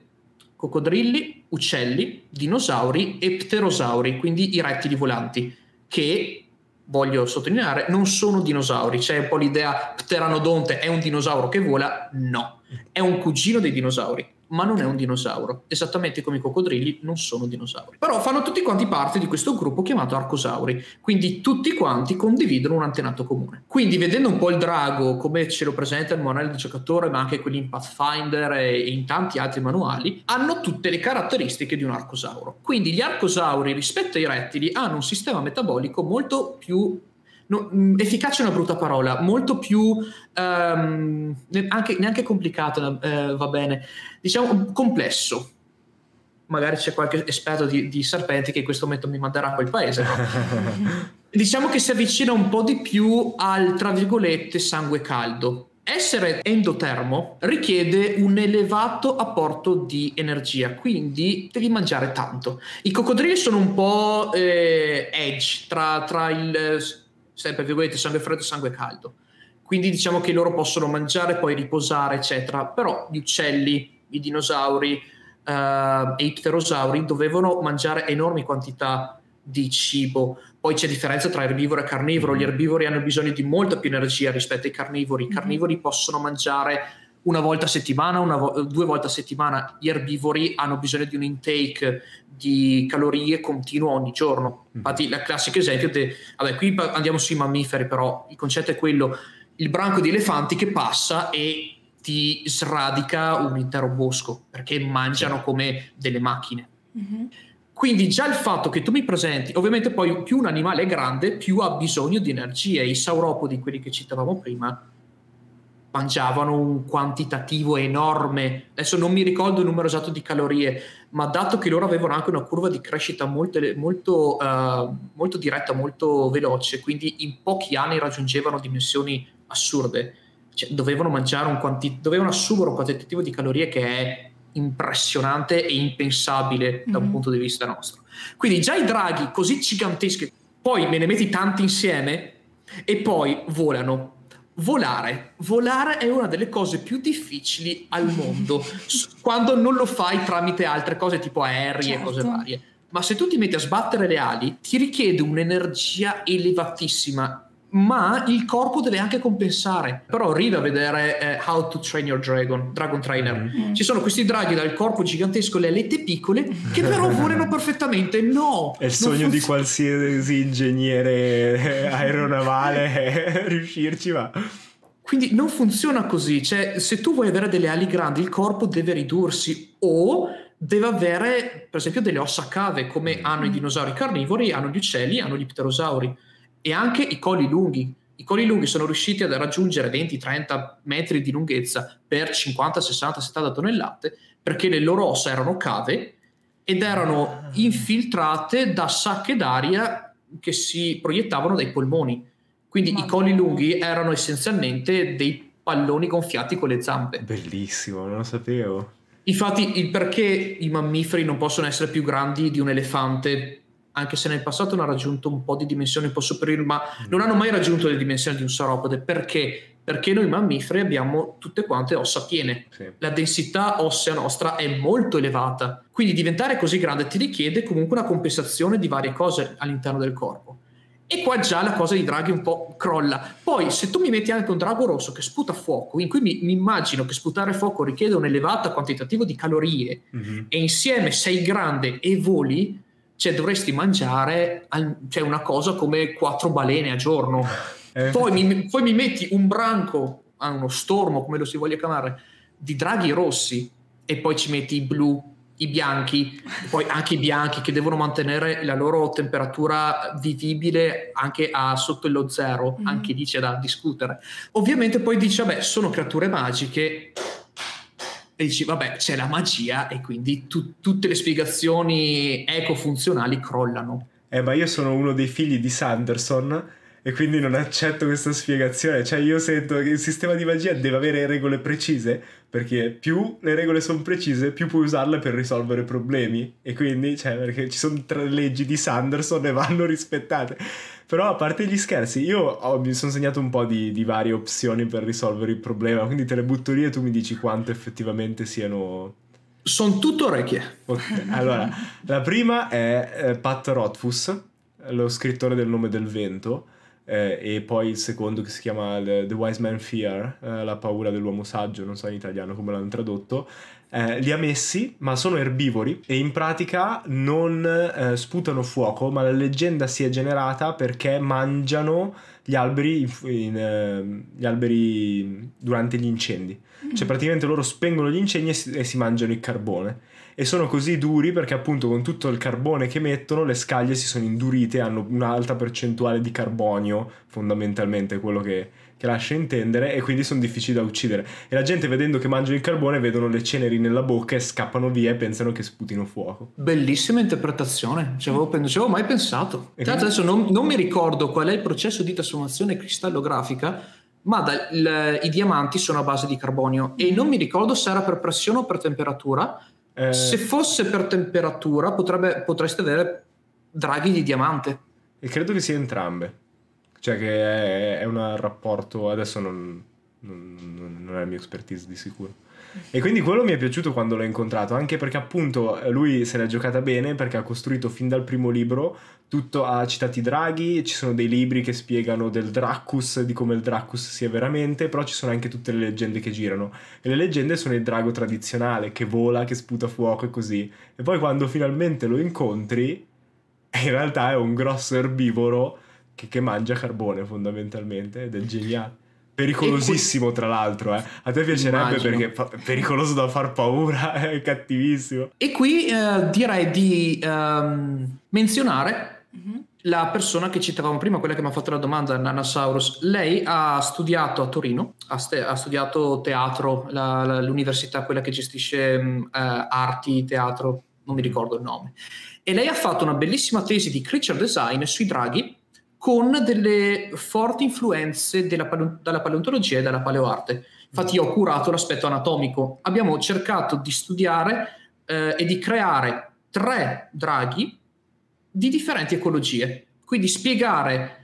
coccodrilli, uccelli, dinosauri e pterosauri, quindi i rettili volanti, che voglio sottolineare, non sono dinosauri. C'è un po' l'idea pteranodonte è un dinosauro che vola? No, è un cugino dei dinosauri ma non è un dinosauro, esattamente come i coccodrilli non sono dinosauri. Però fanno tutti quanti parte di questo gruppo chiamato arcosauri, quindi tutti quanti condividono un antenato comune. Quindi vedendo un po' il drago come ce lo presenta il manuale del giocatore, ma anche quelli in Pathfinder e in tanti altri manuali, hanno tutte le caratteristiche di un arcosauro. Quindi gli arcosauri rispetto ai rettili hanno un sistema metabolico molto più no, mm, efficace è una brutta parola, molto più um, anche, neanche complicato, eh, va bene, diciamo complesso. Magari c'è qualche esperto di, di, serpenti che in questo momento mi manderà a quel paese. No? (laughs) Diciamo che si avvicina un po' di più al, tra virgolette, sangue caldo. Essere endotermo richiede un elevato apporto di energia, quindi devi mangiare tanto. I coccodrilli sono un po' eh, edge tra, tra il, sempre virgolette, sangue freddo e sangue caldo. Quindi diciamo che loro possono mangiare, poi riposare, eccetera. Però gli uccelli, i dinosauri eh, e i pterosauri dovevano mangiare enormi quantità di cibo. Poi c'è differenza tra erbivoro e carnivoro. Gli mm-hmm. erbivori hanno bisogno di molta più energia rispetto ai carnivori. I mm-hmm. carnivori possono mangiare una volta a settimana, vo- due volte a settimana. Gli erbivori hanno bisogno di un intake di calorie continuo ogni giorno. Mm-hmm. Infatti, il classico esempio, de- vabbè, qui andiamo sui mammiferi, però il concetto è quello: il branco di elefanti che passa e ti sradica un intero bosco perché mangiano come delle macchine. Mm-hmm. Quindi già il fatto che tu mi presenti, ovviamente poi più un animale è grande, più ha bisogno di energia. I sauropodi, quelli che citavamo prima, mangiavano un quantitativo enorme. Adesso non mi ricordo il numero esatto di calorie, ma dato che loro avevano anche una curva di crescita molto, molto, uh, molto diretta, molto veloce, quindi in pochi anni raggiungevano dimensioni assurde. Cioè, dovevano mangiare un quanti- dovevano assumere un quantitativo di calorie che è impressionante e impensabile da un mm-hmm. punto di vista nostro. Quindi già i draghi così giganteschi, poi me ne metti tanti insieme e poi volano. Volare. Volare è una delle cose più difficili al mondo quando non lo fai tramite altre cose tipo aerei certo. e cose certo. varie. Ma se tu ti metti a sbattere le ali, ti richiede un'energia elevatissima ma il corpo deve anche compensare. Però arriva a vedere eh, How to Train Your Dragon, Dragon Trainer. Mm-hmm. Ci sono questi draghi dal corpo gigantesco e le alette piccole che (laughs) però volano perfettamente. No! È il sogno funziona. di qualsiasi ingegnere aeronavale (laughs) riuscirci, ma... Quindi non funziona così, cioè se tu vuoi avere delle ali grandi il corpo deve ridursi o deve avere per esempio delle ossa cave come hanno i dinosauri carnivori, hanno gli uccelli, hanno gli pterosauri e anche i colli lunghi. I colli lunghi sono riusciti a raggiungere 20-30 metri di lunghezza per 50, 60, 70 tonnellate perché le loro ossa erano cave ed erano infiltrate da sacche d'aria che si proiettavano dai polmoni. Quindi Ma i colli lunghi erano essenzialmente dei palloni gonfiati con le zampe. Bellissimo, non lo sapevo. Infatti, il perché i mammiferi non possono essere più grandi di un elefante anche se nel passato hanno raggiunto un po' di dimensioni un po' superiori, ma non hanno mai raggiunto le dimensioni di un sauropode. Perché? Perché noi mammiferi abbiamo tutte quante ossa piene. Sì. La densità ossea nostra è molto elevata. Quindi diventare così grande ti richiede comunque una compensazione di varie cose all'interno del corpo. E qua già la cosa di draghi un po' crolla. Poi, se tu mi metti anche un drago rosso che sputa fuoco, in cui mi, mi immagino che sputare fuoco richiede un elevato quantitativo di calorie, mm-hmm. e insieme sei grande e voli, cioè dovresti mangiare cioè una cosa come quattro balene a giorno. (laughs) Eh. Poi, mi, poi, mi, metti un branco, a uno stormo, come lo si voglia chiamare, di draghi rossi e poi ci metti i blu, i bianchi, poi anche i bianchi che devono mantenere la loro temperatura vivibile anche a sotto lo zero, mm. anche lì c'è da discutere. Ovviamente poi dice, vabbè, sono creature magiche, e dici vabbè c'è la magia e quindi tu, tutte le spiegazioni ecofunzionali crollano. Eh ma io sono uno dei figli di Sanderson e quindi non accetto questa spiegazione, cioè io sento che il sistema di magia deve avere regole precise perché più le regole sono precise più puoi usarle per risolvere problemi. E quindi cioè perché ci sono tre leggi di Sanderson e vanno rispettate però a parte gli scherzi, io ho, mi sono segnato un po' di, di, varie opzioni per risolvere il problema, quindi te le butto lì e tu mi dici quanto effettivamente siano... Sono tutto orecchie. Okay. Allora, la prima è eh, Pat Rothfuss, lo scrittore del nome del vento, eh, e poi il secondo che si chiama The, Wise Man Fear, eh, la paura dell'uomo saggio, non so in italiano come l'hanno tradotto, eh, li ha messi, ma sono erbivori e in pratica non eh, sputano fuoco, ma la leggenda si è generata perché mangiano gli alberi, in, in, eh, gli alberi durante gli incendi. Mm. Cioè praticamente loro spengono gli incendi e si, e si mangiano il carbone e sono così duri perché appunto con tutto il carbone che mettono le scaglie si sono indurite hanno un'alta percentuale di carbonio fondamentalmente quello che, che lascia intendere e quindi sono difficili da uccidere. E la gente vedendo che mangiano il carbone vedono le ceneri nella bocca e scappano via e pensano che sputino fuoco. Bellissima interpretazione. Ci avevo, non ci avevo mai pensato. Tra l'altro adesso non, non mi ricordo qual è il processo di trasformazione cristallografica ma da, il, i diamanti sono a base di carbonio e non mi ricordo se era per pressione o per temperatura. Eh... Se fosse per temperatura, potrebbe, potreste avere draghi di diamante. E credo che sia entrambe. Cioè che è, è un rapporto, adesso non, non, non è il mio expertise di sicuro. E quindi quello mi è piaciuto quando l'ho incontrato, anche perché appunto lui se l'è giocata bene perché ha costruito fin dal primo libro tutto, ha citato i draghi, ci sono dei libri che spiegano del Dracus, di come il Dracus sia veramente, però ci sono anche tutte le leggende che girano. E le leggende sono il drago tradizionale che vola, che sputa fuoco e così. E poi quando finalmente lo incontri, in realtà è un grosso erbivoro che, che mangia carbone fondamentalmente ed è geniale. Pericolosissimo, qui... tra l'altro. Eh. A te piacerebbe Immagino. perché fa... pericoloso da far paura, (laughs) è cattivissimo. E qui eh, direi di um, menzionare uh-huh. la persona che citavamo prima, quella che mi ha fatto la domanda, Nanasaurus. Lei ha studiato a Torino, ha, st- ha studiato teatro, la, la, l'università, quella che gestisce um, uh, arti, teatro, non mi ricordo il nome. E lei ha fatto una bellissima tesi di creature design sui draghi con delle forti influenze della, dalla paleontologia e dalla paleoarte. Infatti io ho curato l'aspetto anatomico. Abbiamo cercato di studiare eh, e di creare tre draghi di differenti ecologie. Quindi spiegare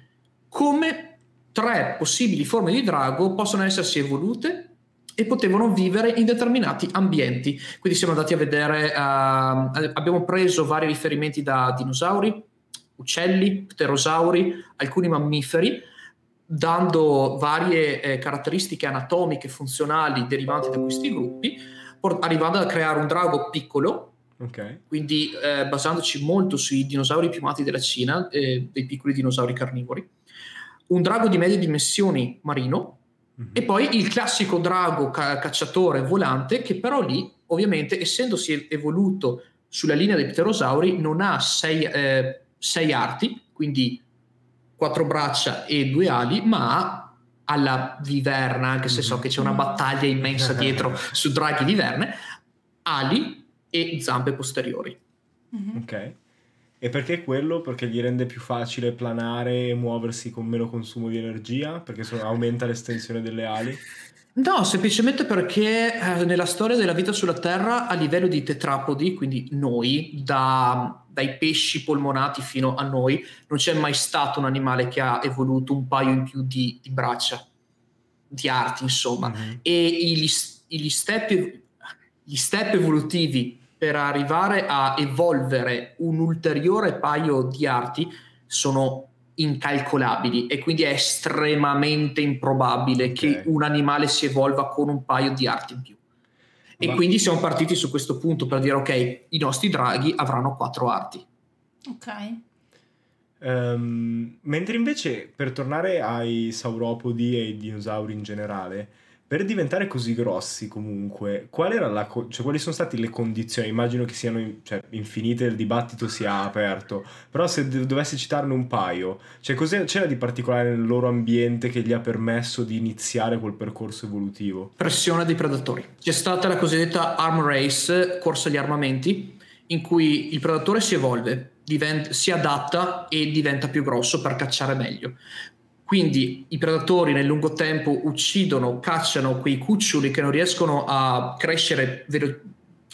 come tre possibili forme di drago possono essersi evolute e potevano vivere in determinati ambienti. Quindi siamo andati a vedere, uh, abbiamo preso vari riferimenti da dinosauri, uccelli, pterosauri, alcuni mammiferi, dando varie eh, caratteristiche anatomiche funzionali derivanti da questi gruppi, por- arrivando a creare un drago piccolo, okay. quindi eh, basandoci molto sui dinosauri piumati della Cina, eh, dei piccoli dinosauri carnivori, un drago di medie dimensioni marino, mm-hmm. e poi il classico drago ca- cacciatore volante, che però lì, ovviamente, essendosi evoluto sulla linea dei pterosauri, non ha sei eh, sei arti, quindi quattro braccia e due ali, ma alla viverna, anche se so mhm. che c'è una battaglia immensa (laughs) dietro su draghi di verne, ali e zampe posteriori. Mm-hmm. Ok. E perché quello? Perché gli rende più facile planare e muoversi con meno consumo di energia? Perché aumenta l'estensione delle ali? (laughs) No, semplicemente perché eh, nella storia della vita sulla Terra, a livello di tetrapodi, quindi noi, da, dai pesci polmonati fino a noi, non c'è mai stato un animale che ha evoluto un paio in più di, di braccia, di arti, insomma. Mm-hmm. E gli, gli, step, gli step evolutivi per arrivare a evolvere un ulteriore paio di arti sono incalcolabili e quindi è estremamente improbabile okay. che un animale si evolva con un paio di arti in più. E quindi siamo partiti su questo punto per dire ok, i nostri draghi avranno quattro arti. Ok. Um, mentre invece per tornare ai sauropodi e ai dinosauri in generale, per diventare così grossi comunque, qual co- cioè, quali sono state le condizioni? Immagino che siano cioè, infinite, il dibattito sia aperto, però se d- dovessi citarne un paio, cioè, c'era di particolare nel loro ambiente che gli ha permesso di iniziare quel percorso evolutivo? Pressione dei predatori. C'è stata la cosiddetta arm race, corsa agli armamenti, in cui il predatore si evolve, diventa, si adatta e diventa più grosso per cacciare meglio. Quindi i predatori nel lungo tempo uccidono, cacciano quei cuccioli che non riescono a crescere velo-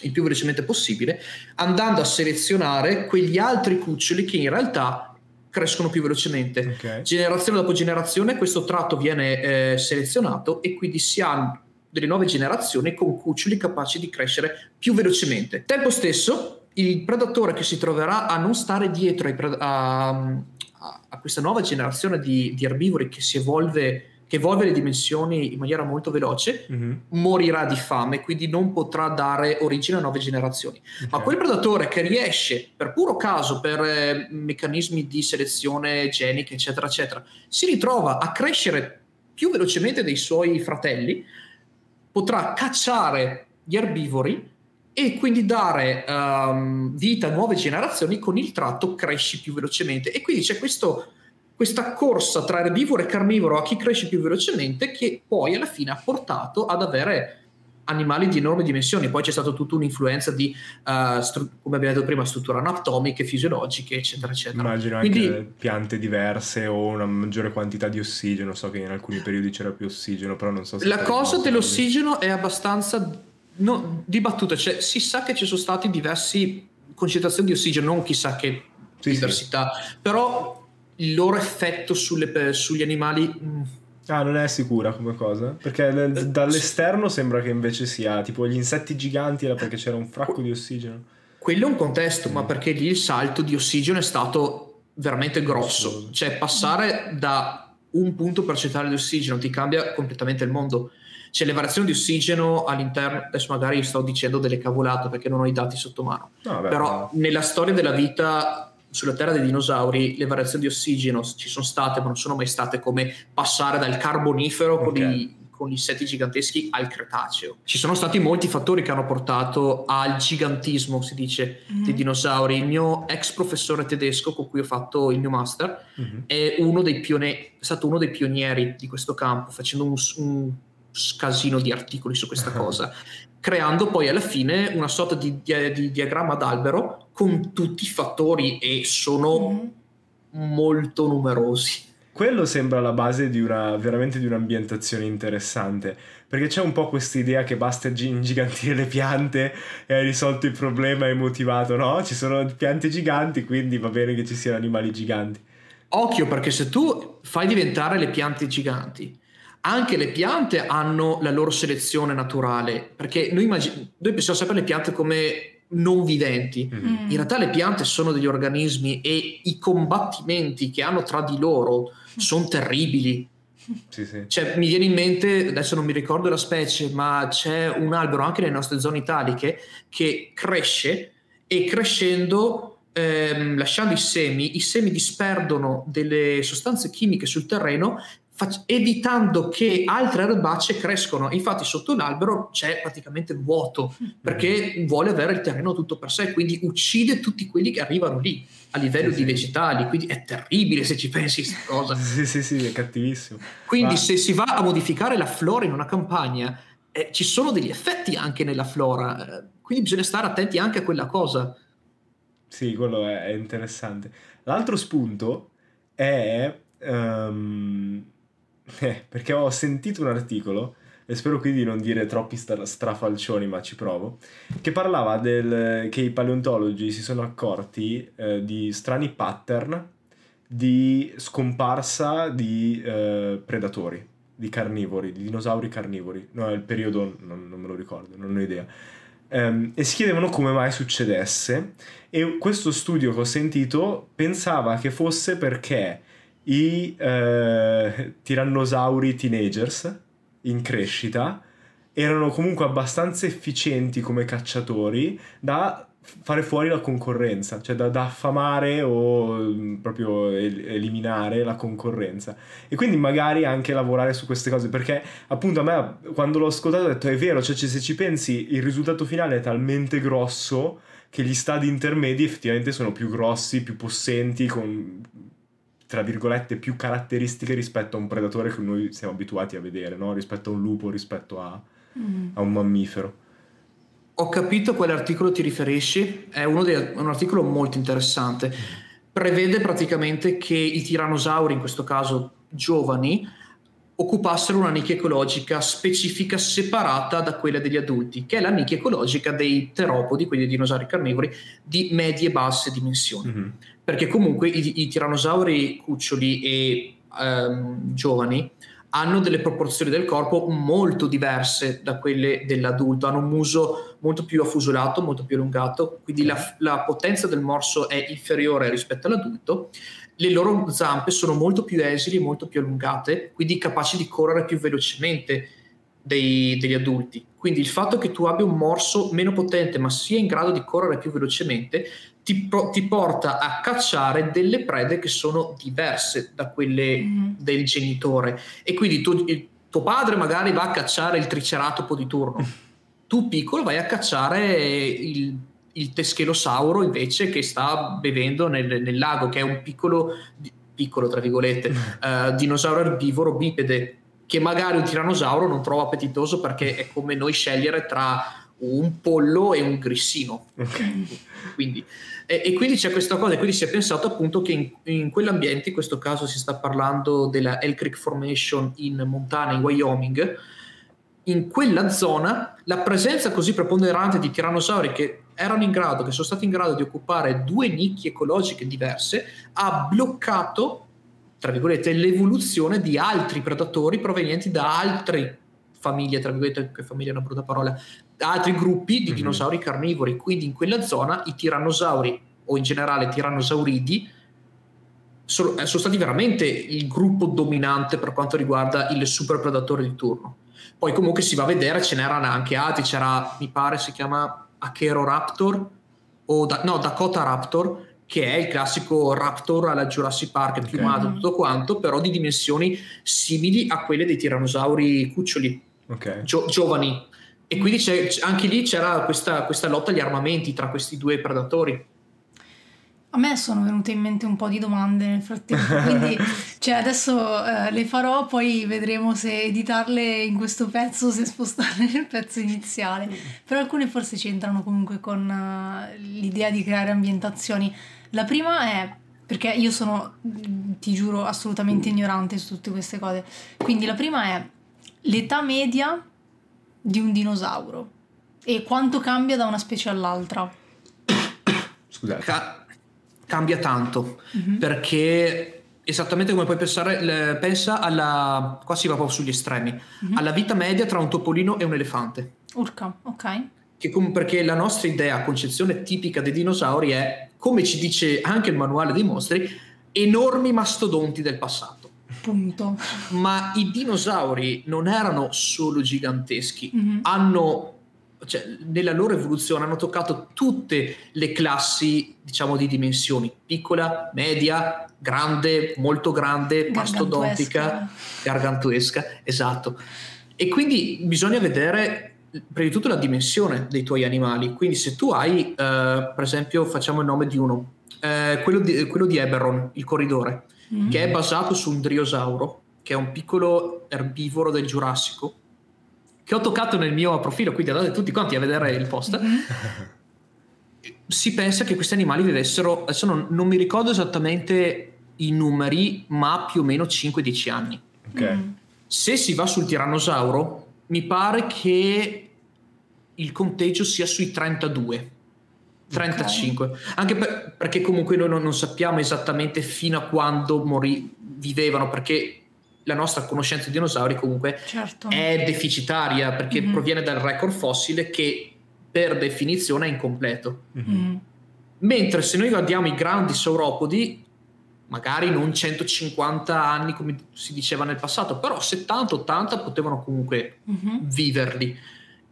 il più velocemente possibile, andando a selezionare quegli altri cuccioli che in realtà crescono più velocemente. Okay. Generazione dopo generazione questo tratto viene eh, selezionato e quindi si hanno delle nuove generazioni con cuccioli capaci di crescere più velocemente. Tempo stesso, il predatore che si troverà a non stare dietro ai, pred- a, a, questa nuova generazione di, di, erbivori che si evolve che evolve le dimensioni in maniera molto veloce, mm-hmm. morirà di fame, quindi non potrà dare origine a nuove generazioni. Okay. Ma quel predatore che riesce, per puro caso, per eh, meccanismi di selezione genica, eccetera, eccetera, si ritrova a crescere più velocemente dei suoi fratelli, potrà cacciare gli erbivori e quindi dare um, vita a nuove generazioni con il tratto cresci più velocemente. E quindi c'è questo, questa corsa tra erbivoro e carnivoro a chi cresce più velocemente che poi alla fine ha portato ad avere animali di enormi dimensioni. Poi c'è stata tutta un'influenza di, uh, stru- come abbiamo detto prima, strutture anatomiche, fisiologiche, eccetera, eccetera. Immagino Quindi, anche piante diverse o una maggiore quantità di ossigeno. So che in alcuni periodi c'era più ossigeno, però non so se... La cosa dell'ossigeno è abbastanza no, dibattuta, cioè si sa che ci sono stati diversi concentrazioni di ossigeno, non chissà che sì, diversità, sì. però il loro effetto sulle, sugli animali... Mh, mm, Ah, non è sicura come cosa? Perché eh, dall'esterno sembra che invece sia tipo gli insetti giganti era perché c'era un fracco di ossigeno. Quello è un contesto, ma perché lì il salto di ossigeno è stato veramente grosso. Cioè passare da un punto percentuale di ossigeno ti cambia completamente il mondo. C'è le variazioni di ossigeno all'interno, adesso magari sto dicendo delle cavolate perché non ho i dati sotto mano, no, beh, però no. nella storia della vita sulla Terra dei dinosauri le variazioni di ossigeno ci sono state, ma non sono mai state come passare dal carbonifero okay. con, i, con, gli insetti giganteschi al Cretaceo. Ci sono stati molti fattori che hanno portato al gigantismo, si dice, mm-hmm. dei dinosauri. Il mio ex professore tedesco con cui ho fatto il mio master mm-hmm. è, uno pione- è, stato uno dei pionieri di questo campo, facendo un, un casino di articoli su questa (laughs) cosa, creando poi alla fine una sorta di, di, di diagramma d'albero con tutti i fattori e sono mm. molto numerosi. Quello sembra la base di una, veramente di un'ambientazione interessante, perché c'è un po' questa idea che basta ingigantire le piante e hai risolto il problema, hai motivato, no? Ci sono piante giganti, quindi va bene che ci siano animali giganti. Occhio, perché se tu fai diventare le piante giganti, anche le piante hanno la loro selezione naturale, perché noi, immagin- noi pensiamo sempre alle piante come non viventi. Mm-hmm. In realtà le piante sono degli organismi e i combattimenti che hanno tra di loro sono terribili. Sì, sì. Cioè, mi viene in mente, adesso non mi ricordo la specie, ma c'è un albero anche nelle nostre zone italiche che cresce e crescendo, ehm, lasciando i semi, i semi disperdono delle sostanze chimiche sul terreno fac- evitando che altre erbacce crescono. Infatti sotto l'albero c'è praticamente vuoto perché vuole avere il terreno tutto per sé, quindi uccide tutti quelli che arrivano lì a livello sì, di vegetali, quindi è terribile se ci pensi questa cosa. (laughs) Sì, sì, sì, è cattivissimo. Quindi Ma... se si va a modificare la flora in una campagna, eh, ci sono degli effetti anche nella flora, eh, quindi bisogna stare attenti anche a quella cosa. Sì, quello è, è interessante. L'altro spunto è um, eh, perché ho sentito un articolo, e spero quindi di non dire troppi stra- strafalcioni, ma ci provo, che parlava del, che i paleontologi si sono accorti eh, di strani pattern di scomparsa di eh, predatori, di carnivori, di dinosauri carnivori. No, il periodo non, non me lo ricordo, non ho idea. Um, e si chiedevano come mai succedesse e questo studio che ho sentito pensava che fosse perché i eh, tirannosauri teenagers in crescita erano comunque abbastanza efficienti come cacciatori da fare fuori la concorrenza, cioè da, da affamare o mm, proprio eliminare la concorrenza. E quindi magari anche lavorare su queste cose, perché appunto a me quando l'ho ascoltato ho detto è vero, cioè se ci pensi il risultato finale è talmente grosso che gli stadi intermedi effettivamente sono più grossi, più possenti, con tra virgolette, più caratteristiche rispetto a un predatore che noi siamo abituati a vedere, no? rispetto a un lupo, rispetto a, mm. a un mammifero. Ho capito a quale articolo ti riferisci, è, dei, è un articolo molto interessante. Prevede praticamente che i tirannosauri, in questo caso giovani, occupassero una nicchia ecologica specifica separata da quella degli adulti, che è la nicchia ecologica dei teropodi, quindi dei dinosauri carnivori, di medie e basse dimensioni. Mm-hmm perché comunque i, i tirannosauri cuccioli e ehm, giovani hanno delle proporzioni del corpo molto diverse da quelle dell'adulto, hanno un muso molto più affusolato, molto più allungato, quindi la, la, potenza del morso è inferiore rispetto all'adulto, le loro zampe sono molto più esili, molto più allungate, quindi capaci di correre più velocemente dei, degli adulti. Quindi il fatto che tu abbia un morso meno potente ma sia in grado di correre più velocemente ti, ti, porta a cacciare delle prede che sono diverse da quelle mm. del genitore e quindi tu, tuo padre magari va a cacciare il triceratopo di turno (laughs) tu piccolo vai a cacciare il, il teschelosauro invece che sta bevendo nel, nel lago, che è un piccolo, piccolo tra virgolette, uh, (laughs) dinosauro erbivoro bipede che magari un tirannosauro non trova appetitoso perché è come noi scegliere tra un pollo e un grissino. (laughs) Okay. Quindi, e, e, quindi c'è questa cosa, e quindi si è pensato appunto che in, in, quell'ambiente, in questo caso si sta parlando della Elk Creek Formation in Montana, in Wyoming, in quella zona la presenza così preponderante di tirannosauri che erano in grado, che sono stati in grado di occupare due nicchie ecologiche diverse, ha bloccato, tra virgolette, l'evoluzione di altri predatori provenienti da altre famiglie, tra virgolette, che famiglia è una brutta parola, altri gruppi di mm-hmm. dinosauri carnivori. Quindi in quella zona i tirannosauri, o in generale tirannosauridi, sono, eh, sono stati veramente il gruppo dominante per quanto riguarda il super predatore di turno. Poi comunque si va a vedere, ce n'erano anche altri, c'era, mi pare, si chiama Acheroraptor, o da, no, Dakota Raptor, che è il classico Raptor alla Jurassic Park, okay. piumato tutto quanto, però di dimensioni simili a quelle dei tirannosauri cuccioli, okay. gio- giovani. E quindi anche lì c'era questa, questa lotta agli armamenti tra questi due predatori. A me sono venute in mente un po' di domande nel frattempo, quindi (laughs) cioè adesso eh, le farò, poi vedremo se editarle in questo pezzo o se spostarle (laughs) nel pezzo iniziale. Però alcune forse c'entrano comunque con uh, l'idea di creare ambientazioni. La prima è perché io sono, ti giuro, assolutamente ignorante su tutte queste cose. Quindi la prima è l'età media di un dinosauro e quanto cambia da una specie all'altra. Scusate. Ca- cambia tanto mm-hmm. perché esattamente come puoi pensare, le, pensa alla, qua si va proprio sugli estremi, mm-hmm. alla vita media tra un topolino e un elefante. Urca, ok. Che com- perché la nostra idea, concezione tipica dei dinosauri è, come ci dice anche il manuale dei mostri, enormi mastodonti del passato. Punto. Ma i dinosauri non erano solo giganteschi, mm-hmm. hanno cioè, nella loro evoluzione hanno toccato tutte le classi, diciamo, di dimensioni, piccola, media, grande, molto grande, mastodontica, gargantuesca, esatto. E quindi bisogna vedere prima di tutto la dimensione dei tuoi animali. Quindi se tu hai, eh, per esempio, facciamo il nome di uno, eh, quello, di, quello, di, Eberron, il corridore, mm-hmm. che è basato su un driosauro, che è un piccolo erbivoro del Giurassico, che ho toccato nel mio profilo, quindi andate tutti quanti a vedere il post. Mm-hmm. (laughs) si pensa che questi animali vivessero, adesso non, non, mi ricordo esattamente i numeri, ma più o meno 5-10 anni. Okay. Mm. Se si va sul tirannosauro, mi pare che il conteggio sia sui 32. 35 okay. anche per, perché comunque noi non, non, sappiamo esattamente fino a quando morì, vivevano perché la nostra conoscenza di dinosauri comunque certo. è deficitaria perché mm-hmm. proviene dal record fossile che per definizione è incompleto. Mm-hmm. Mentre se noi guardiamo i grandi sauropodi, magari non 150 anni come si diceva nel passato, però 70-80 potevano comunque mm-hmm. viverli.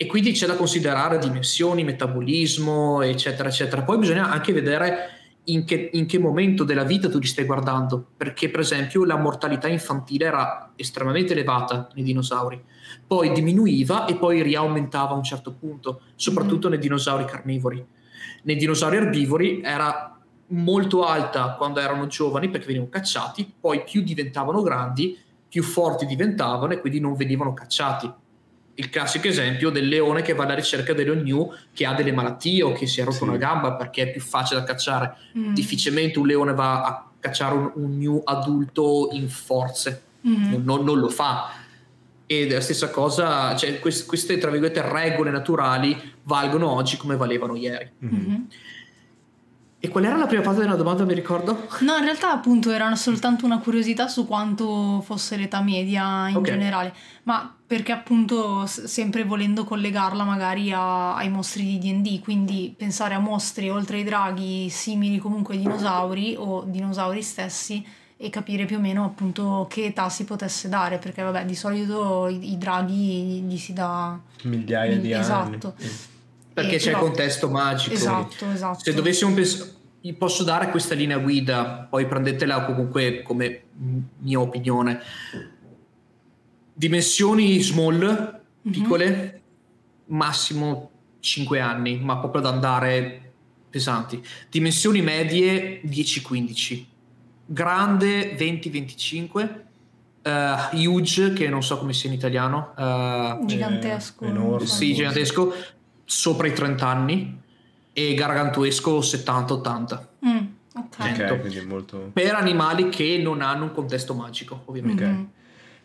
E quindi c'è da considerare dimensioni, metabolismo, eccetera, eccetera. Poi bisogna anche vedere in che, in che, momento della vita tu li stai guardando, perché per esempio la mortalità infantile era estremamente elevata nei dinosauri, poi diminuiva e poi riaumentava a un certo punto, soprattutto mm nei dinosauri carnivori. Nei dinosauri erbivori era molto alta quando erano giovani perché venivano cacciati, poi più diventavano grandi, più forti diventavano e quindi non venivano cacciati il classico esempio del leone che va alla ricerca dello new che ha delle malattie o che si è rotto sì. una gamba perché è più facile da cacciare. Mm. Difficilmente un leone va a cacciare un, un new adulto in forze, mm. non, non, lo fa. E la stessa cosa, cioè queste, queste tra virgolette regole naturali valgono oggi come valevano ieri. Mm-hmm. E qual era la prima parte della domanda, mi ricordo? No, in realtà appunto era soltanto una curiosità su quanto fosse l'età media in okay. generale, ma perché appunto sempre volendo collegarla magari a, ai mostri di D&D, quindi pensare a mostri oltre ai draghi simili comunque ai dinosauri o dinosauri stessi e capire più o meno appunto che età si potesse dare, perché vabbè di solito i, i draghi gli si dà migliaia di esatto. anni. Esatto. Perché e c'è però... il contesto magico. Esatto, esatto. Se dovessimo pensare vi posso dare questa linea guida, poi prendetela comunque come mia opinione. Dimensioni small, piccole, mm-hmm. massimo 5 anni, ma proprio ad andare pesanti. Dimensioni medie 10-15, grande 20-25. Uh, huge, che non so come sia in italiano, uh, gigantesco, enorme. sì, gigantesco, sopra i 30 anni e gargantuesco 70-80. Mm, ok. Ok, quindi è molto... Per animali che non hanno un contesto magico, ovviamente. Ok. Mhm.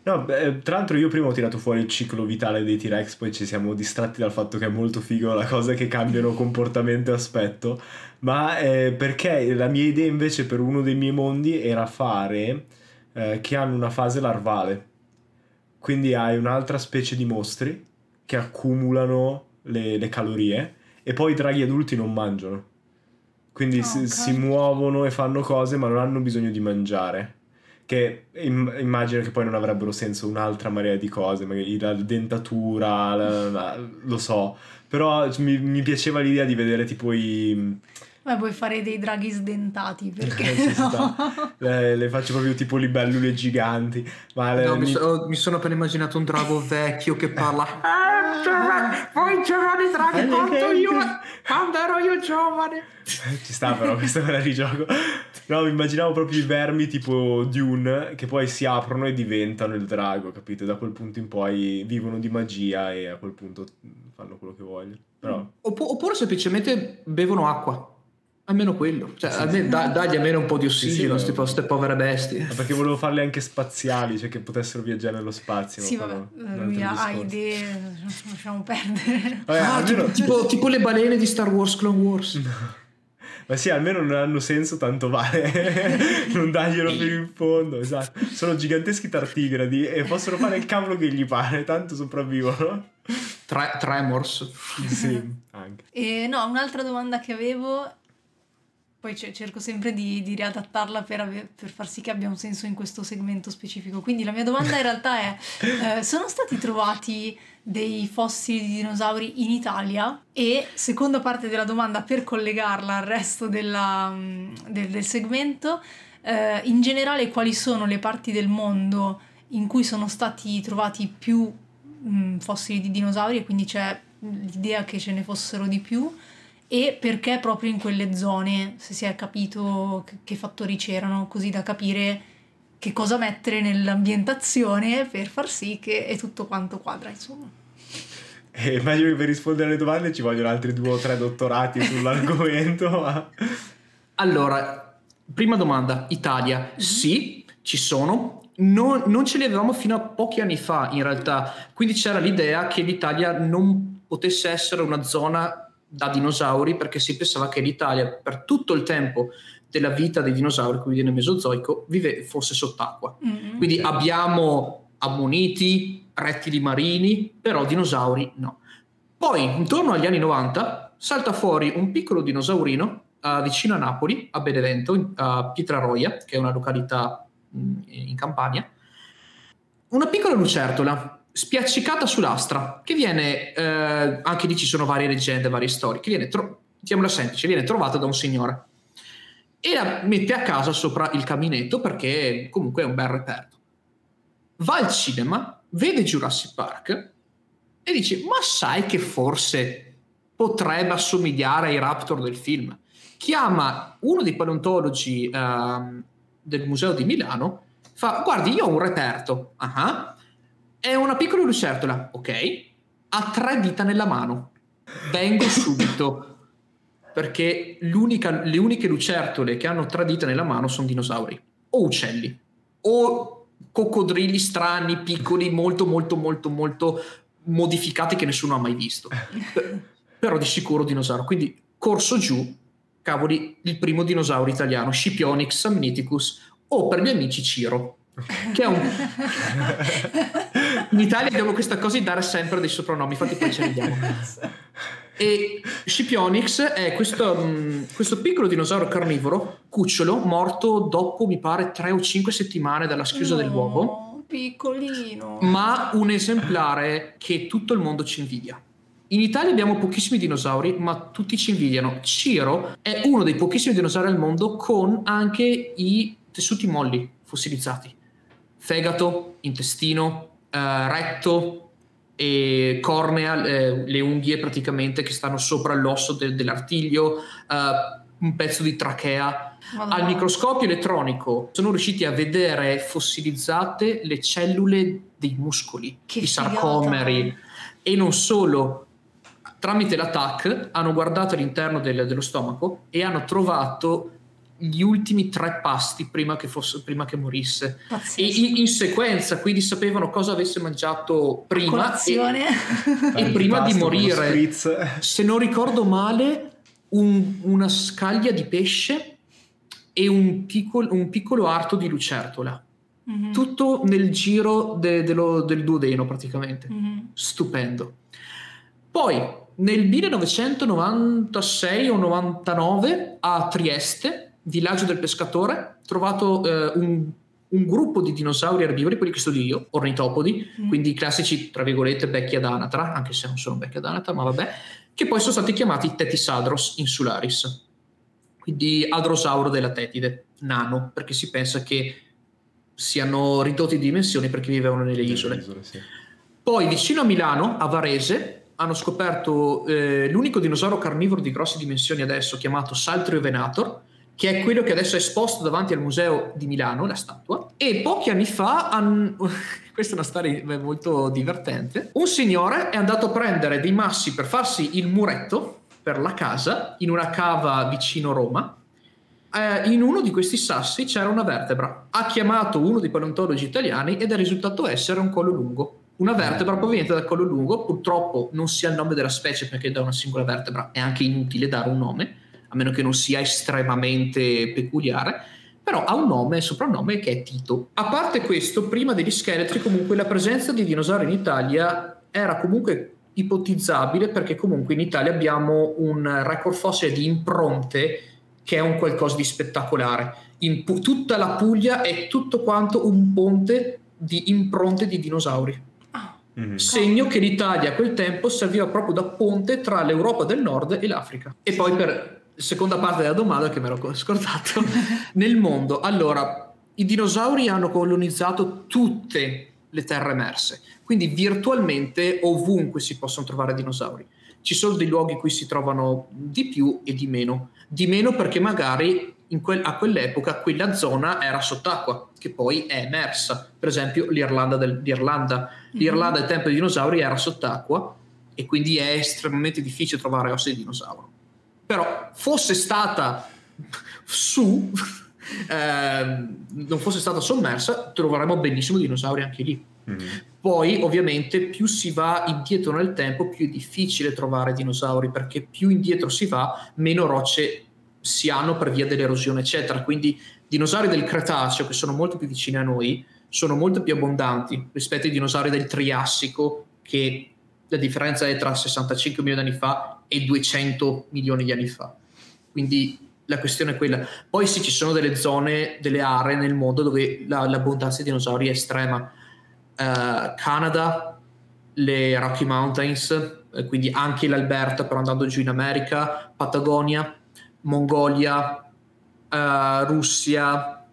No, beh, tra l'altro io prima ho tirato fuori il ciclo vitale dei T-Rex, poi ci siamo distratti dal fatto che è molto figo la cosa che cambiano comportamento e aspetto, ma eh, perché la mia idea invece per uno dei miei mondi era fare eh, che hanno una fase larvale, quindi hai un'altra specie di mostri che accumulano le, le calorie e poi i draghi adulti non mangiano, quindi Ah, si, si muovono e fanno cose ma non hanno bisogno di mangiare. Che im- immagino che poi non avrebbero senso un'altra marea di cose, magari la dentatura, la- la- lo so, però mi, mi piaceva l'idea di vedere tipo i... Beh, puoi fare dei draghi sdentati perché Ci no? sta. Le, le faccio proprio tipo libellule giganti, ma le- No, mi, mi- so- mi sono appena immaginato un drago (laughs) vecchio che parla. "Ah, giovane, voi giovani draghi, quanto io, quando ero io giovane. (laughs) Ci sta però questa era di gioco. No, mi immaginavo proprio i vermi tipo Dune che poi si aprono e diventano il drago, capito? Da quel punto in poi vivono di magia e a quel punto fanno quello che vogliono. Però Oppu- oppure semplicemente bevono acqua. Almeno quello. Cioè, almeno, da- dagli almeno un po' di ossigeno, Sì, sì, queste povere bestie. Ma perché volevo farle anche spaziali, cioè che potessero viaggiare nello spazio. Sì, vabbè, lui altro ha discorso. idee, lasciamo perdere. Vabbè, Ah, almeno- tipo, tipo- le balene di Star Wars Clone Wars. (laughs) Ma sì, almeno non hanno senso, tanto vale. (laughs) non darglielo fino in fondo, esatto. Sono giganteschi tardigradi e possono fare il cavolo che gli pare, tanto sopravvivono. Tre- Tremors. sì, (laughs) anche. E no, un'altra domanda che avevo, poi ce- cerco sempre di, di riadattarla per, ave- per far sì che abbia un senso in questo segmento specifico. Quindi la mia domanda in realtà è, (laughs) eh, sono stati trovati dei fossili di dinosauri in Italia? E seconda parte della domanda, per collegarla al resto della, mm, del, del segmento, eh, in generale quali sono le parti del mondo in cui sono stati trovati più mm, fossili di dinosauri e quindi c'è l'idea che ce ne fossero di più e perché proprio in quelle zone, se si è capito che, fattori c'erano, così da capire che cosa mettere nell'ambientazione per far sì che è tutto quanto quadra, insomma. (laughs) E immagino che per rispondere alle domande ci vogliono altri due o tre dottorati (laughs) sull'argomento. ma- Allora, prima domanda, Italia. Sì, ci sono. Non, non ce li avevamo fino a pochi anni fa, in realtà. Quindi c'era l'idea che l'Italia non potesse essere una zona da dinosauri perché si pensava che l'Italia, per tutto il tempo della vita dei dinosauri, quindi nel Mesozoico, vive, fosse sott'acqua. Mm. Quindi abbiamo ammoniti, rettili marini, però dinosauri no. Poi, intorno agli anni 90, salta fuori un piccolo dinosaurino eh, vicino a Napoli, a Benevento, a Pietraroia, che è una località mh, in Campania. Una piccola lucertola spiaccicata sull'astra, che viene, eh, anche lì ci sono varie leggende, varie storie, che viene, tro- mettiamola semplice, viene trovata da un signore e la mette a casa sopra il caminetto perché comunque è un bel reperto. Va al cinema, vede Jurassic Park e dice: Ma sai che forse potrebbe assomigliare ai Raptor del film? Chiama uno dei paleontologi ehm, del Museo di Milano, fa: Guardi, io ho un reperto. Ah, È una piccola lucertola, ok? Ha tre dita nella mano. Vengo subito perché le uniche lucertole che hanno tre dita nella mano sono dinosauri o uccelli o coccodrilli strani, piccoli, molto molto molto molto modificati che nessuno ha mai visto. Per- però di sicuro dinosauro. Quindi corso giù, cavoli, il primo dinosauro italiano, Scipionix samniticus o per gli amici Ciro, che è un... (laughs) In Italia abbiamo questa cosa di dare sempre dei soprannomi, infatti poi ce ne diamo. (laughs) E Scipionix è questo, mh, questo piccolo dinosauro carnivoro, cucciolo, morto dopo mi pare 3 o 5 settimane dalla schiusa dell'uovo, No, piccolino. ma un esemplare che tutto il mondo ci invidia. In Italia abbiamo pochissimi dinosauri, ma tutti ci invidiano. Ciro è uno dei pochissimi dinosauri al mondo con anche i tessuti molli fossilizzati. Fegato, intestino, retto, e cornea, eh, le unghie praticamente che stanno sopra l'osso de- dell'artiglio, eh, un pezzo di trachea. Madonna. Al microscopio elettronico sono riusciti a vedere fossilizzate le cellule dei muscoli, Che i figata. sarcomeri e non solo. Tramite l'attack hanno guardato all'interno del- dello stomaco e hanno trovato gli ultimi tre pasti prima che, fosse, prima che morisse. E in, in sequenza, quindi sapevano cosa avesse mangiato prima e, Colazione. e prima di lo morire. Se non ricordo male, un- una scaglia di pesce e un piccolo, un piccolo arto di lucertola. Mhm. Tutto nel giro de- dello- del duodeno praticamente. Mhm. Stupendo. Poi nel 1996 o 99 a Trieste, villaggio del pescatore, trovato eh, un, un gruppo di dinosauri erbivori, quelli che studio io, ornitopodi, Mm. quindi i classici, tra virgolette, becchi ad anatra, anche se non sono becchi ad anatra, ma vabbè, che poi sono stati chiamati Tetisadros insularis, quindi adrosauro della tetide, nano, perché si pensa che siano ridotti di dimensioni perché vivevano nelle isole. sì. Poi vicino a Milano, a Varese, hanno scoperto eh, l'unico dinosauro carnivoro di grosse dimensioni adesso chiamato Saltrio Venator, che è quello che adesso è esposto davanti al museo di Milano, la statua. E pochi anni fa, han- (laughs) questa è una storia molto divertente, un signore è andato a prendere dei massi per farsi il muretto per la casa in una cava vicino Roma. Eh, in uno di questi sassi c'era una vertebra. Ha chiamato uno dei paleontologi italiani ed è risultato essere un collo lungo. Una vertebra proveniente dal collo lungo, purtroppo non si ha il nome della specie perché da una singola vertebra è anche inutile dare un nome, a meno che non sia estremamente peculiare, però ha un nome e soprannome che è Tito. A parte questo, prima degli scheletri comunque la presenza di dinosauri in Italia era comunque ipotizzabile perché comunque in Italia abbiamo un record fossile di impronte che è un qualcosa di spettacolare. In Pu- tutta la Puglia è tutto quanto un ponte di impronte di dinosauri. Mhm. Segno che l'Italia a quel tempo serviva proprio da ponte tra l'Europa del Nord e l'Africa. E poi per seconda parte della domanda che mi ero scordato, (laughs) nel mondo, allora, i dinosauri hanno colonizzato tutte le terre emerse, quindi virtualmente ovunque si possono trovare dinosauri. Ci sono dei luoghi in cui si trovano di più e di meno. Di meno perché magari quel- a quell'epoca quella zona era sott'acqua, che poi è emersa. Per esempio l'Irlanda, del- l'Irlanda. L'Irlanda al tempo dei dinosauri era sott'acqua e quindi è estremamente difficile trovare ossa di dinosauro. Però fosse stata su, (laughs) ehm, non fosse stata sommersa, troveremmo benissimo dinosauri anche lì. Mhm. Poi, ovviamente, più si va indietro nel tempo, più è difficile trovare dinosauri, perché più indietro si va, meno rocce si hanno per via dell'erosione, eccetera. Quindi, dinosauri del Cretaceo, che sono molto più vicini a noi, sono molto più abbondanti rispetto ai dinosauri del Triassico, che la differenza è tra 65 milioni di anni fa e 200 milioni di anni fa. Quindi la questione è quella. Poi sì, ci sono delle zone, delle aree nel mondo dove la- l'abbondanza di dinosauri è estrema. Eh, Canada, le Rocky Mountains, eh, quindi anche l'Alberta, però andando giù in America, Patagonia, Mongolia, eh, Russia,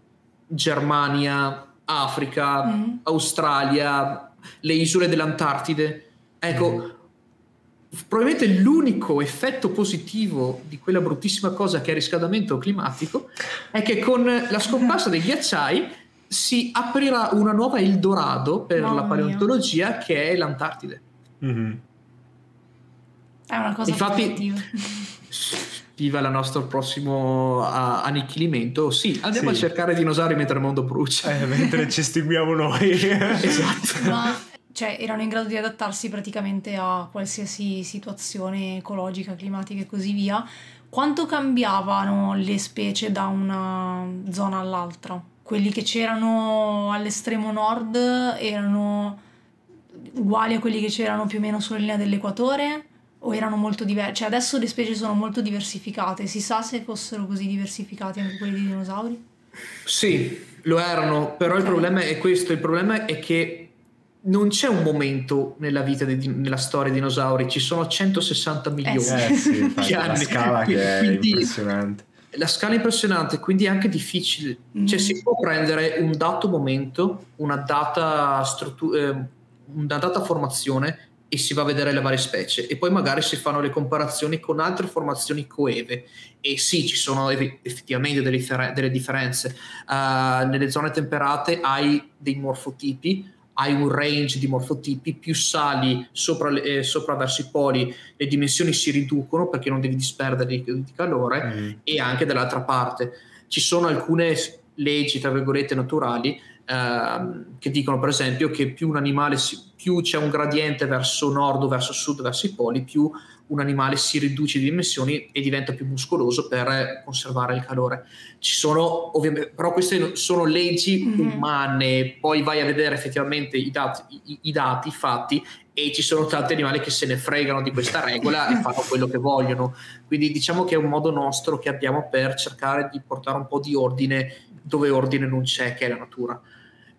Germania, Africa, Mhm. Australia, le isole dell'Antartide. Ecco, probabilmente l'unico effetto positivo di quella bruttissima cosa che è il riscaldamento climatico è che con la scomparsa dei ghiacciai si aprirà una nuova Eldorado per Mamma la mia. paleontologia che è l'Antartide. Mhm. è una cosa Infatti- positiva. (laughs) Viva il nostro prossimo ah, annichilimento. Sì, andiamo Sì. a cercare dinosauri mentre il mondo brucia. Eh, mentre ci estinguiamo noi. (laughs) esatto. Ma cioè, erano in grado di adattarsi praticamente a qualsiasi situazione ecologica, climatica e così via. Quanto cambiavano le specie da una zona all'altra? Quelli che c'erano all'estremo nord erano uguali a quelli che c'erano più o meno sulla linea dell'equatore? O erano molto diversi? Cioè, adesso le specie sono molto diversificate. Si sa se fossero così diversificati anche quelli di dinosauri? Sì, lo erano, però il problema è questo, il problema è che non c'è un momento nella vita, din- nella storia dei dinosauri, ci sono 160 milioni. sì. Eh sì, (laughs) infatti, Che la anni. scala che è Quindi- impressionante. La scala è impressionante, quindi è anche difficile. Cioè, Mhm. si può prendere un dato momento, una data, struttu- eh, una data formazione e si va a vedere le varie specie e poi magari si fanno le comparazioni con altre formazioni coeve e sì ci sono effettivamente delle, differ- delle differenze uh, nelle zone temperate hai dei morfotipi hai un range di morfotipi, più sali sopra, eh, sopra, verso i poli le dimensioni si riducono perché non devi disperdere di, di calore mm. e anche dall'altra parte ci sono alcune leggi tra virgolette naturali eh, che dicono per esempio che più un animale si, più c'è un gradiente verso nord o verso sud verso i poli più un animale si riduce di dimensioni e diventa più muscoloso per conservare il calore. Ci sono ovviamente, però queste sono leggi mm-hmm. umane, poi vai a vedere effettivamente i dati, i, i dati, i fatti e ci sono tanti animali che se ne fregano di questa regola e fanno (laughs) quello che vogliono. Quindi diciamo che è un modo nostro che abbiamo per cercare di portare un po' di ordine dove ordine non c'è, che è la natura.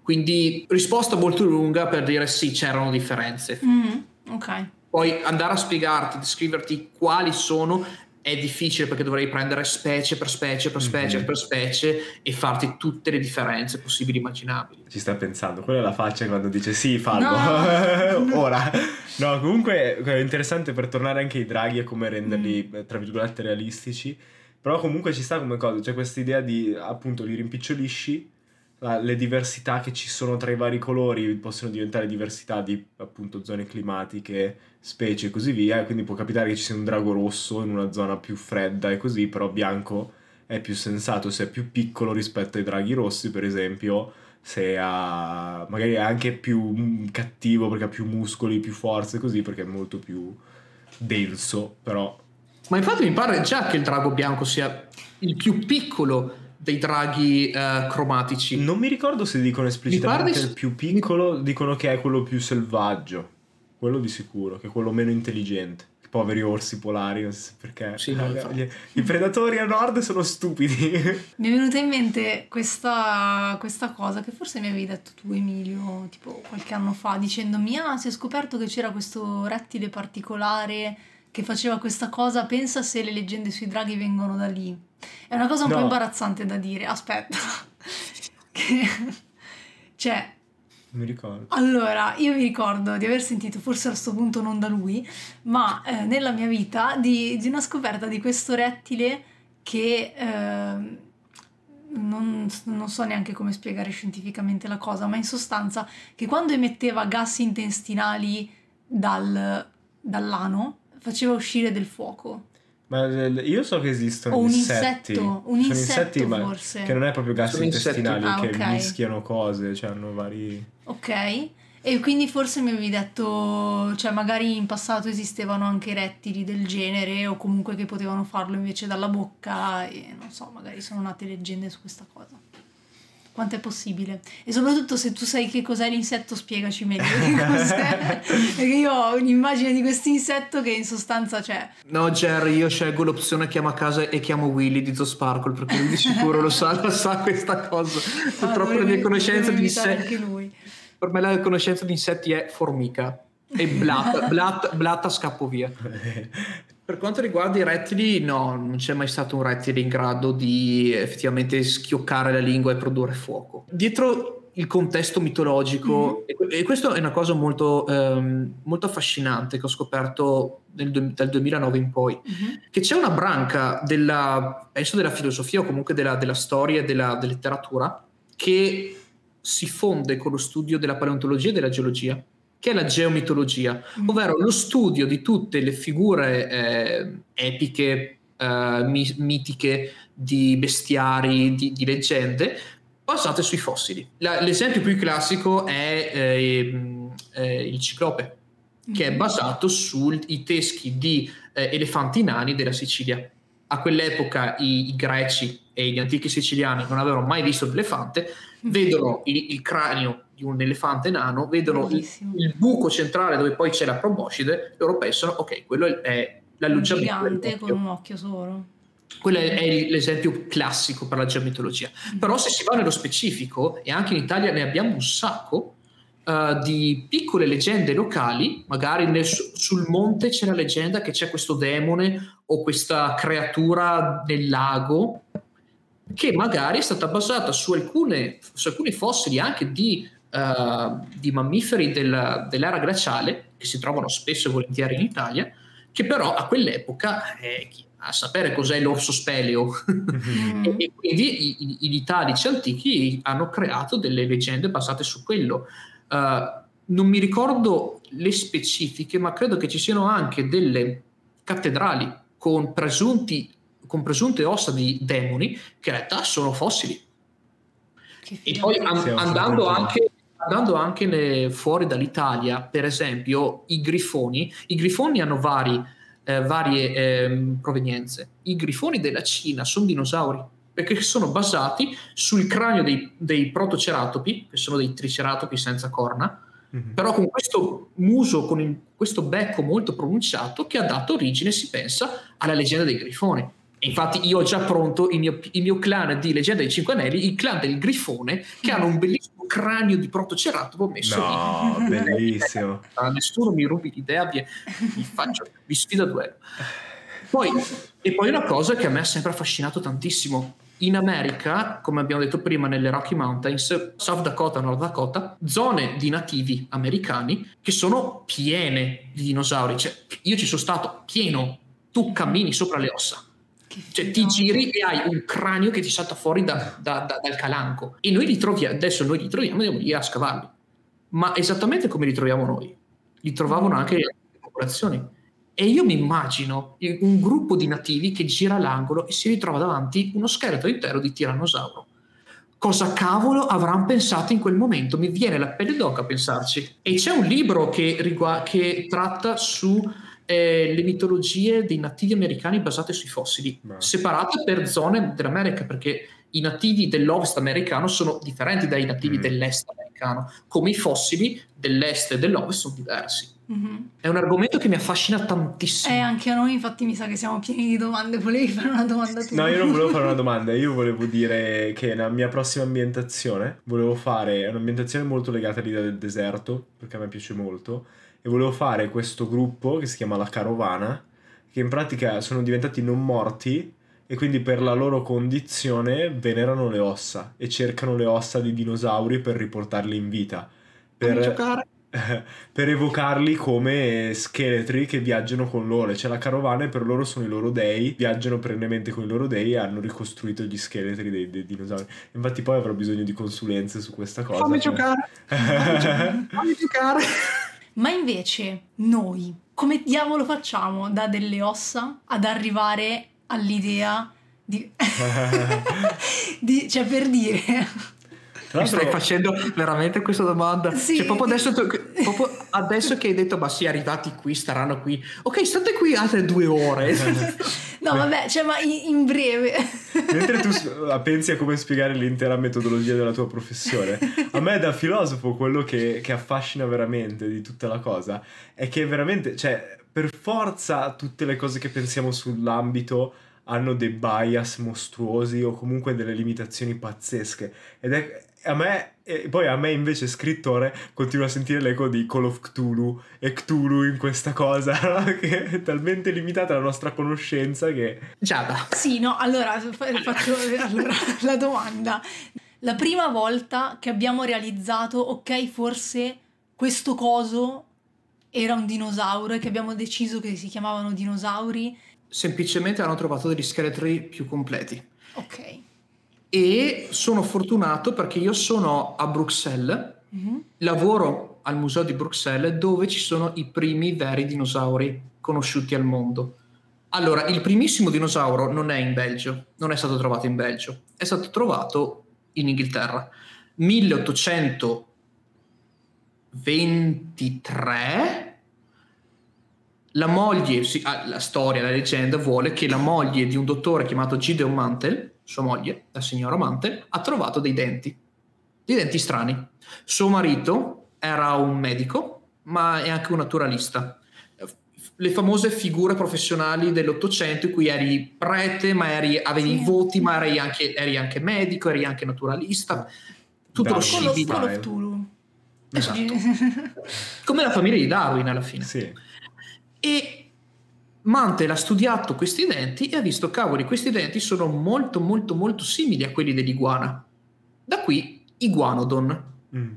Quindi risposta molto lunga per dire sì, c'erano differenze. Mm, ok. Poi andare a spiegarti, descriverti quali sono è difficile perché dovrei prendere specie per specie per specie mm-hmm. per specie e farti tutte le differenze possibili e immaginabili. Ci sta pensando, quella è la faccia quando dice sì, fallo. No. (laughs) Ora. No, comunque è interessante per tornare anche ai draghi e come renderli, mm. tra virgolette, realistici. Però comunque ci sta come cosa, c'è questa idea di appunto li rimpicciolisci le diversità che ci sono tra i vari colori possono diventare diversità di appunto zone climatiche, specie e così via, quindi può capitare che ci sia un drago rosso in una zona più fredda e così, però bianco è più sensato se è più piccolo rispetto ai draghi rossi, per esempio, se ha magari è anche più cattivo perché ha più muscoli, più forze così, perché è molto più denso, però ma infatti mi pare già che il drago bianco sia il più piccolo dei draghi uh, cromatici. Non mi ricordo se dicono esplicitamente il più piccolo, mi... dicono che è quello più selvaggio. Quello di sicuro, che è quello meno intelligente. I poveri orsi polari, non so perché. Sì, no, gli, I predatori a nord sono stupidi. (laughs) Mi è venuta in mente questa, questa, cosa che forse mi avevi detto tu, Emilio, tipo qualche anno fa, dicendomi: Ah, si è scoperto che c'era questo rettile particolare che faceva questa cosa. Pensa se le leggende sui draghi vengono da lì. È una cosa un no. po' imbarazzante da dire. Aspetta. (laughs) che... Cioè... Mi ricordo. Allora, io mi ricordo di aver sentito, forse a questo punto non da lui, ma eh, nella mia vita, di, di, una scoperta di questo rettile che... Eh, non, non, so neanche come spiegare scientificamente la cosa, ma in sostanza che quando emetteva gas intestinali dal, dall'ano faceva uscire del fuoco. Ma io so che esistono o un insetti. insetto, un Sono insetto insetti, forse. Che non è proprio gas Sono intestinali, ah, che okay. mischiano cose, cioè hanno vari... Ok, e quindi forse mi avevi detto, cioè magari in passato esistevano anche rettili del genere o comunque che potevano farlo invece dalla bocca e non so, magari sono nate leggende su questa cosa quanto è possibile. E soprattutto se tu sai che cos'è l'insetto, spiegaci meglio che cos'è. (laughs) Perché io ho un'immagine di questo insetto che in sostanza c'è. No, Jerry, io scelgo l'opzione chiamo a casa e chiamo Willy di Zo Sparkle perché lui di sicuro lo sa, lo sa questa cosa. Ah, Purtroppo la mia conoscenza di insetti. Per me la conoscenza di insetti è formica. E blatta, blatta, blatta scappo via. (laughs) Per quanto riguarda i rettili, no, non c'è mai stato un rettile in grado di effettivamente schioccare la lingua e produrre fuoco. Dietro il contesto mitologico, mm-hmm. e, questa è una cosa molto, ehm, molto affascinante che ho scoperto nel, dal 2009 in poi, mm-hmm. che c'è una branca della, della filosofia o comunque della, della storia e della, della letteratura che si fonde con lo studio della paleontologia e della geologia che è la geomitologia, mm. ovvero lo studio di tutte le figure eh, epiche, eh, mitiche, di bestiari, di, di, leggende, basate sui fossili. La, l'esempio più classico è eh, eh il ciclope, che è mm. basato sui teschi di eh, elefanti nani della Sicilia. A quell'epoca i, i greci e gli antichi siciliani non avevano mai visto l'elefante, mm. vedono il, il cranio di un elefante nano, vedono il, il, buco centrale dove poi c'è la proboscide, loro pensano, ok, quello è l'allungiamento. Un gigante con un occhio solo. Quello è, è l'esempio classico per la geomitologia. Mm-hmm. Però se si va nello specifico, e anche in Italia ne abbiamo un sacco, uh, di piccole leggende locali, magari nel, sul monte c'è la leggenda che c'è questo demone o questa creatura nel lago che magari è stata basata su, alcune, su alcuni fossili anche di uh, di mammiferi del, dell'era glaciale, che si trovano spesso e volentieri in Italia, che però a quell'epoca, eh, a sapere cos'è l'orso speleo, mm. e, (laughs) e, quindi i, i, italici antichi hanno creato delle leggende basate su quello. Uh, non mi ricordo le specifiche, ma credo che ci siano anche delle cattedrali con, presunti, con presunte ossa di demoni che in realtà sono fossili. E poi an- andando anche, andando anche ne, fuori dall'Italia, per esempio, i grifoni, i grifoni hanno vari, eh, varie eh, provenienze. I grifoni della Cina sono dinosauri perché sono basati sul cranio dei, dei protoceratopi, che sono dei triceratopi senza corna, mm-hmm. però con questo muso, con il, questo becco molto pronunciato che ha dato origine, si pensa, alla leggenda dei grifoni. Infatti io ho già pronto il mio, il mio, clan di Leggenda dei Cinque Anelli, il clan del Grifone, che hanno un bellissimo cranio di protoceratopo messo no, lì. bellissimo. Ah, nessuno mi rubi l'idea, vi, vi, faccio, vi sfido a duello. Poi, e poi una cosa che a me ha sempre affascinato tantissimo. In America, come abbiamo detto prima, nelle Rocky Mountains, South Dakota, North Dakota, zone di nativi americani che sono piene di dinosauri. Cioè, io ci sono stato pieno, tu cammini sopra le ossa cioè ti giri e hai un cranio che ti salta fuori da, da, da, dal calanco e noi li troviamo, adesso noi li troviamo e andiamo lì a scavarli. Ma esattamente come li troviamo noi, li trovavano anche le popolazioni. E io mi immagino un gruppo di nativi che gira l'angolo e si ritrova davanti uno scheletro intero di tirannosauro. Cosa cavolo avranno pensato in quel momento? Mi viene la pelle d'oca a pensarci. E c'è un libro che, rigu- che tratta su eh, le mitologie dei nativi americani basate sui fossili, Beh. separate per zone dell'America, perché i nativi dell'Ovest americano sono differenti dai nativi mm. dell'Est americano, come i fossili dell'Est e dell'Ovest sono diversi. Mm-hmm. È un argomento che mi affascina tantissimo. Eh, anche a noi, infatti, mi sa che siamo pieni di domande. Volevi fare una domanda tu? No, io non volevo fare una (laughs) domanda. Io volevo dire che nella mia prossima ambientazione volevo fare un'ambientazione molto legata all'idea del deserto, perché a me piace molto e volevo fare questo gruppo che si chiama La Carovana, che in pratica sono diventati non morti e quindi per la loro condizione venerano le ossa e cercano le ossa di dinosauri per riportarli in vita. Per, (laughs) per evocarli come scheletri che viaggiano con loro. Cioè la carovana e per loro sono i loro dei, viaggiano perennemente con i loro dei e hanno ricostruito gli scheletri dei, dei dinosauri. Infatti poi avrò bisogno di consulenze su questa cosa. Fammi (laughs) giocare! Fammi giocare! Ma invece noi, come diavolo facciamo da delle ossa ad arrivare all'idea di... (laughs) di cioè per dire... Mi stai facendo veramente questa domanda? Sì. Cioè, proprio adesso, proprio adesso, che hai detto, ma sì, arrivati qui, staranno qui. Ok, state qui altre due ore. (laughs) no, vabbè, cioè, ma in, breve. Mentre tu (laughs) pensi a come spiegare l'intera metodologia della tua professione, a me da filosofo quello che, che affascina veramente di tutta la cosa è che veramente, cioè, per forza tutte le cose che pensiamo sull'ambito hanno dei bias mostruosi o comunque delle limitazioni pazzesche. Ed è, a me, e poi a me invece scrittore, continuo a sentire l'eco di Call of Cthulhu e Cthulhu in questa cosa, no? (laughs) che è talmente limitata la nostra conoscenza che... Giada. Sì, no, allora faccio allora, (laughs) la domanda. La prima volta che abbiamo realizzato, ok, forse questo coso era un dinosauro e che abbiamo deciso che si chiamavano dinosauri. Semplicemente hanno trovato degli scheletri più completi. Ok e sono fortunato perché io sono a Bruxelles, mm-hmm. lavoro al museo di Bruxelles dove ci sono i primi veri dinosauri conosciuti al mondo. Allora, il primissimo dinosauro non è in Belgio, non è stato trovato in Belgio, è stato trovato in Inghilterra. 1823 la moglie, ah, la storia, la leggenda vuole che la moglie di un dottore chiamato Gideon Mantel sua moglie, la signora Mantel, ha trovato dei denti, dei denti strani. Suo marito era un medico, ma è anche un naturalista. Le famose figure professionali dell'Ottocento in cui eri prete, ma eri, avevi i voti, ma eri anche, eri anche, medico, eri anche naturalista. Tutto lo scibile. Esatto. Come la famiglia di Darwin alla fine. Sì. E Mantel ha studiato questi denti e ha visto, cavoli, questi denti sono molto molto molto simili a quelli dell'iguana. Da qui Iguanodon. Mm.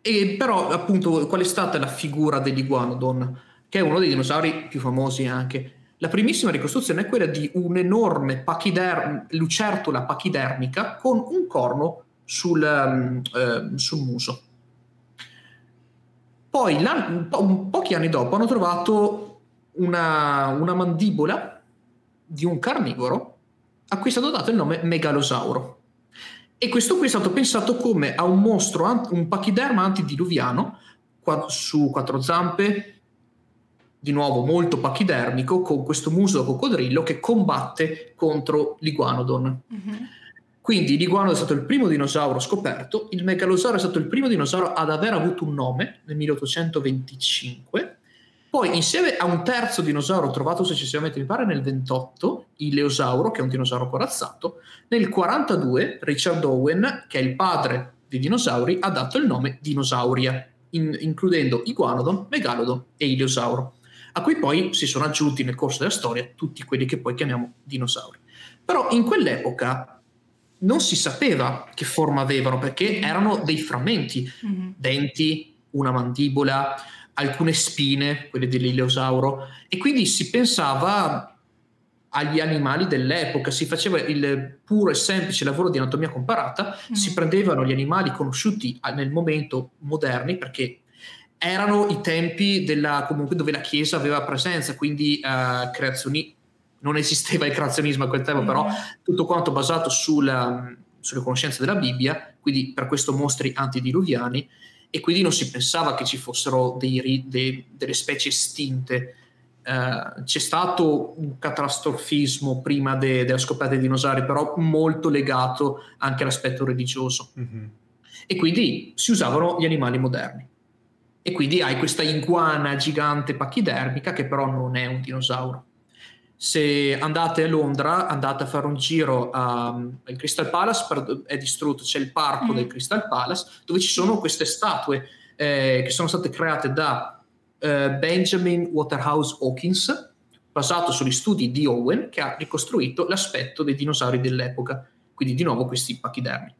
E però, appunto, qual è stata la figura dell'iguanodon? Che è uno dei dinosauri più famosi anche. La primissima ricostruzione è quella di un'enorme pachider- lucertola pachidermica con un corno sul, um, uh, sul muso. Poi, po- pochi anni dopo, hanno trovato una, una mandibola di un carnivoro a cui è stato dato il nome megalosauro. E questo qui è stato pensato come a un mostro, un pachiderma antidiluviano su quattro zampe, di nuovo molto pachidermico, con questo muso da coccodrillo che combatte contro l'iguanodon. Mm-hmm. Quindi l'iguanodon è stato il primo dinosauro scoperto, il megalosauro è stato il primo dinosauro ad aver avuto un nome nel 1825 poi, insieme a un terzo dinosauro trovato successivamente, mi pare nel 28, il Leosauro, che è un dinosauro corazzato, nel 42 Richard Owen, che è il padre dei dinosauri, ha dato il nome Dinosauria, in, includendo Iguanodon, Megalodon e Ileosauro, a cui poi si sono aggiunti nel corso della storia tutti quelli che poi chiamiamo dinosauri. Però in quell'epoca non si sapeva che forma avevano perché erano dei frammenti, mm-hmm. denti, una mandibola, alcune spine, quelle dell'ileosauro, e quindi si pensava agli animali dell'epoca, si faceva il puro e semplice lavoro di anatomia comparata, mm. si prendevano gli animali conosciuti nel momento moderni perché erano i tempi della, comunque dove la Chiesa aveva presenza, quindi uh, creazioni, non esisteva il creazionismo a quel tempo, mm. però tutto quanto basato sulla, sulle conoscenze della Bibbia, quindi per questo mostri antidiluviani, e quindi non si pensava che ci fossero dei, dei, delle specie estinte. Uh, c'è stato un catastrofismo prima de, della scoperta dei dinosauri, però molto legato anche all'aspetto religioso. Mm-hmm. E quindi si usavano gli animali moderni. E quindi hai questa iguana gigante pachidermica che però non è un dinosauro se andate a Londra, andate a fare un giro al Crystal Palace, è distrutto, c'è il parco mm. del Crystal Palace, dove ci sono queste statue eh, che sono state create da eh, Benjamin Waterhouse Hawkins, basato sugli studi di Owen, che ha ricostruito l'aspetto dei dinosauri dell'epoca, quindi di nuovo questi pachidermi.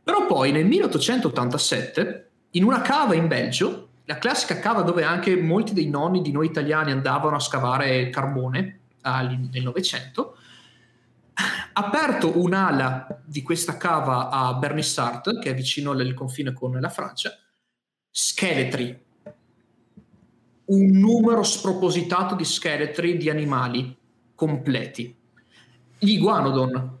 Però poi nel 1887, in una cava in Belgio, la classica cava dove anche molti dei nonni di noi italiani andavano a scavare carbone, nel Novecento, ha aperto un'ala di questa cava a Bernissart, che è vicino al confine con la Francia, scheletri, un numero spropositato di scheletri di animali completi. Gli iguanodon,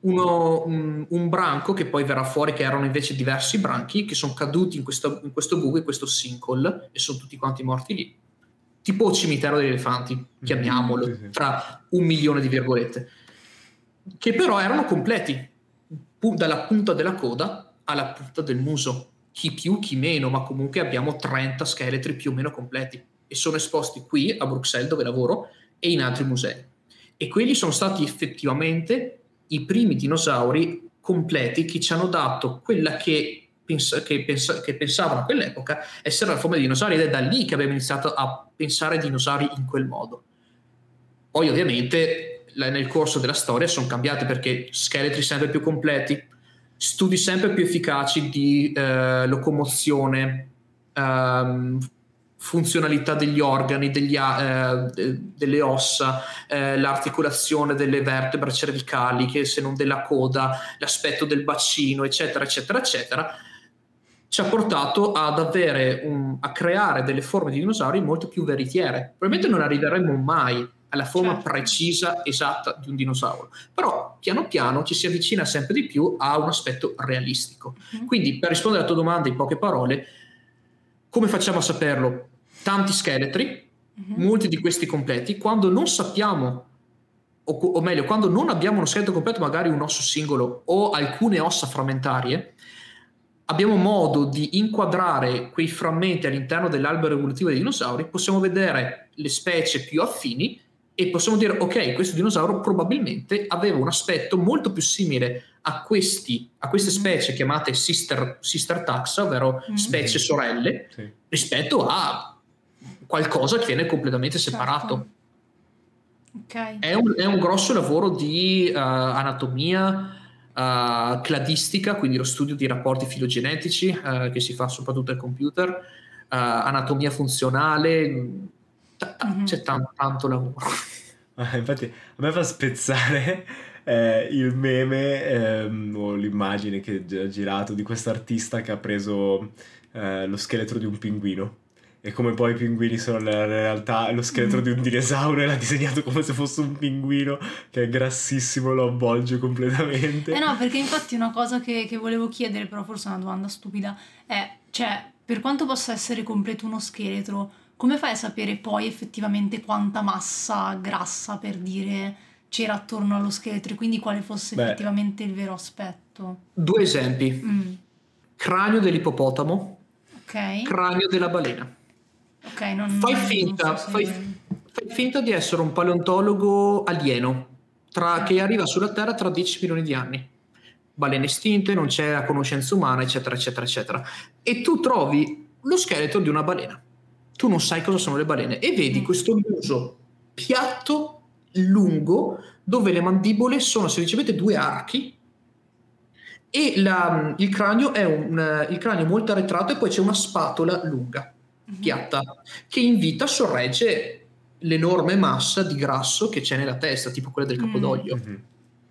uno, un, un, branco che poi verrà fuori che erano invece diversi branchi che sono caduti in questo, in questo buco, in questo sinkhole e sono tutti quanti morti lì tipo cimitero degli elefanti, mm-hmm. chiamiamolo, sì. tra un milione di virgolette, che però erano completi, dalla punta della coda alla punta del muso, chi più, chi meno, ma comunque abbiamo 30 scheletri più o meno completi e sono esposti qui a Bruxelles dove lavoro e in altri musei. E quelli sono stati effettivamente i primi dinosauri completi che ci hanno dato quella che pens- che, pens- che, pensavano a quell'epoca essere la forma di dinosauri ed è da lì che abbiamo iniziato a pensare ai dinosauri in quel modo. Poi ovviamente nel corso della storia sono cambiati perché scheletri sempre più completi, studi sempre più efficaci di eh, locomozione, ehm, funzionalità degli organi, degli, eh, delle ossa, eh, l'articolazione delle vertebre cervicali, che se non della coda, l'aspetto del bacino, eccetera, eccetera, eccetera ci ha portato ad avere un, a creare delle forme di dinosauri molto più veritiere. Probabilmente non arriveremo mai alla forma certo. precisa, esatta di un dinosauro, però piano piano ci si avvicina sempre di più a un aspetto realistico. Mm-hmm. Quindi, per rispondere alla tua domanda in poche parole, come facciamo a saperlo? Tanti scheletri, mm-hmm. molti di questi completi, quando non sappiamo o, o, meglio, quando non abbiamo uno scheletro completo, magari un osso singolo o alcune ossa frammentarie, abbiamo modo di inquadrare quei frammenti all'interno dell'albero evolutivo dei dinosauri, possiamo vedere le specie più affini e possiamo dire ok, questo dinosauro probabilmente aveva un aspetto molto più simile a, questi, a queste mm. specie chiamate sister, sister taxa, ovvero mm. specie sorelle, sì. rispetto a qualcosa che viene completamente certo. separato. Certo. Okay. È, un, è, un, grosso lavoro di uh, anatomia, uh, cladistica, quindi lo studio di rapporti filogenetici uh, che si fa soprattutto al computer, uh, anatomia funzionale, t- mm-hmm. c'è t- tanto lavoro. (laughs) Ah, infatti a me fa spezzare eh, il meme ehm, o l'immagine che ha girato di questo artista che ha preso eh, lo scheletro di un pinguino e come poi i pinguini sono nella realtà lo scheletro di un (laughs) dinosauro e l'ha disegnato come se fosse un pinguino che è grassissimo lo avvolge completamente. Eh no perché infatti una cosa che, che volevo chiedere però forse è una domanda stupida è cioè per quanto possa essere completo uno scheletro come fai a sapere poi effettivamente quanta massa grassa per dire c'era attorno allo scheletro e quindi quale fosse Beh, effettivamente il vero aspetto? Due esempi. Mm. cranio dell'ippopotamo. Ok. Cranio della balena Ok, non, fai, non finta, so fai, fai, finta di essere un paleontologo alieno tra, che arriva sulla Terra tra 10 milioni di anni. Balene estinte, non c'è la conoscenza umana, eccetera, eccetera, eccetera. E tu trovi lo scheletro di una balena. Tu non sai cosa sono le balene e vedi mm. questo muso piatto, lungo, dove le mandibole sono semplicemente due archi e la, il, cranio è un, il cranio molto arretrato e poi c'è una spatola lunga piatta che in vita sorregge l'enorme massa di grasso che c'è nella testa, tipo quella del capodoglio. Mm-hmm.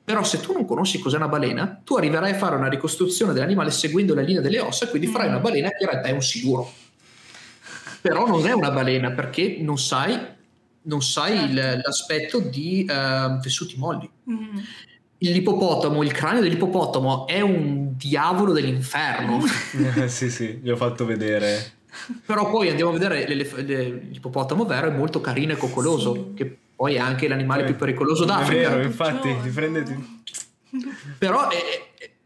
Però se tu non conosci cos'è una balena, tu arriverai a fare una ricostruzione dell'animale seguendo la linea delle ossa, quindi farai una balena che in realtà è un siluro. Però non è una balena perché non sai, non sai certo. il, l'aspetto di uh, tessuti molli. Mm. L'ippopotamo, il cranio dell'ippopotamo è un diavolo dell'inferno. (laughs) sì, sì, gli ho fatto vedere però poi andiamo a vedere l'ippopotamo vero, è molto carino e coccoloso, sì. che poi è anche l'animale eh, più pericoloso d'Africa. È vero, infatti, ti prendeti... Però è,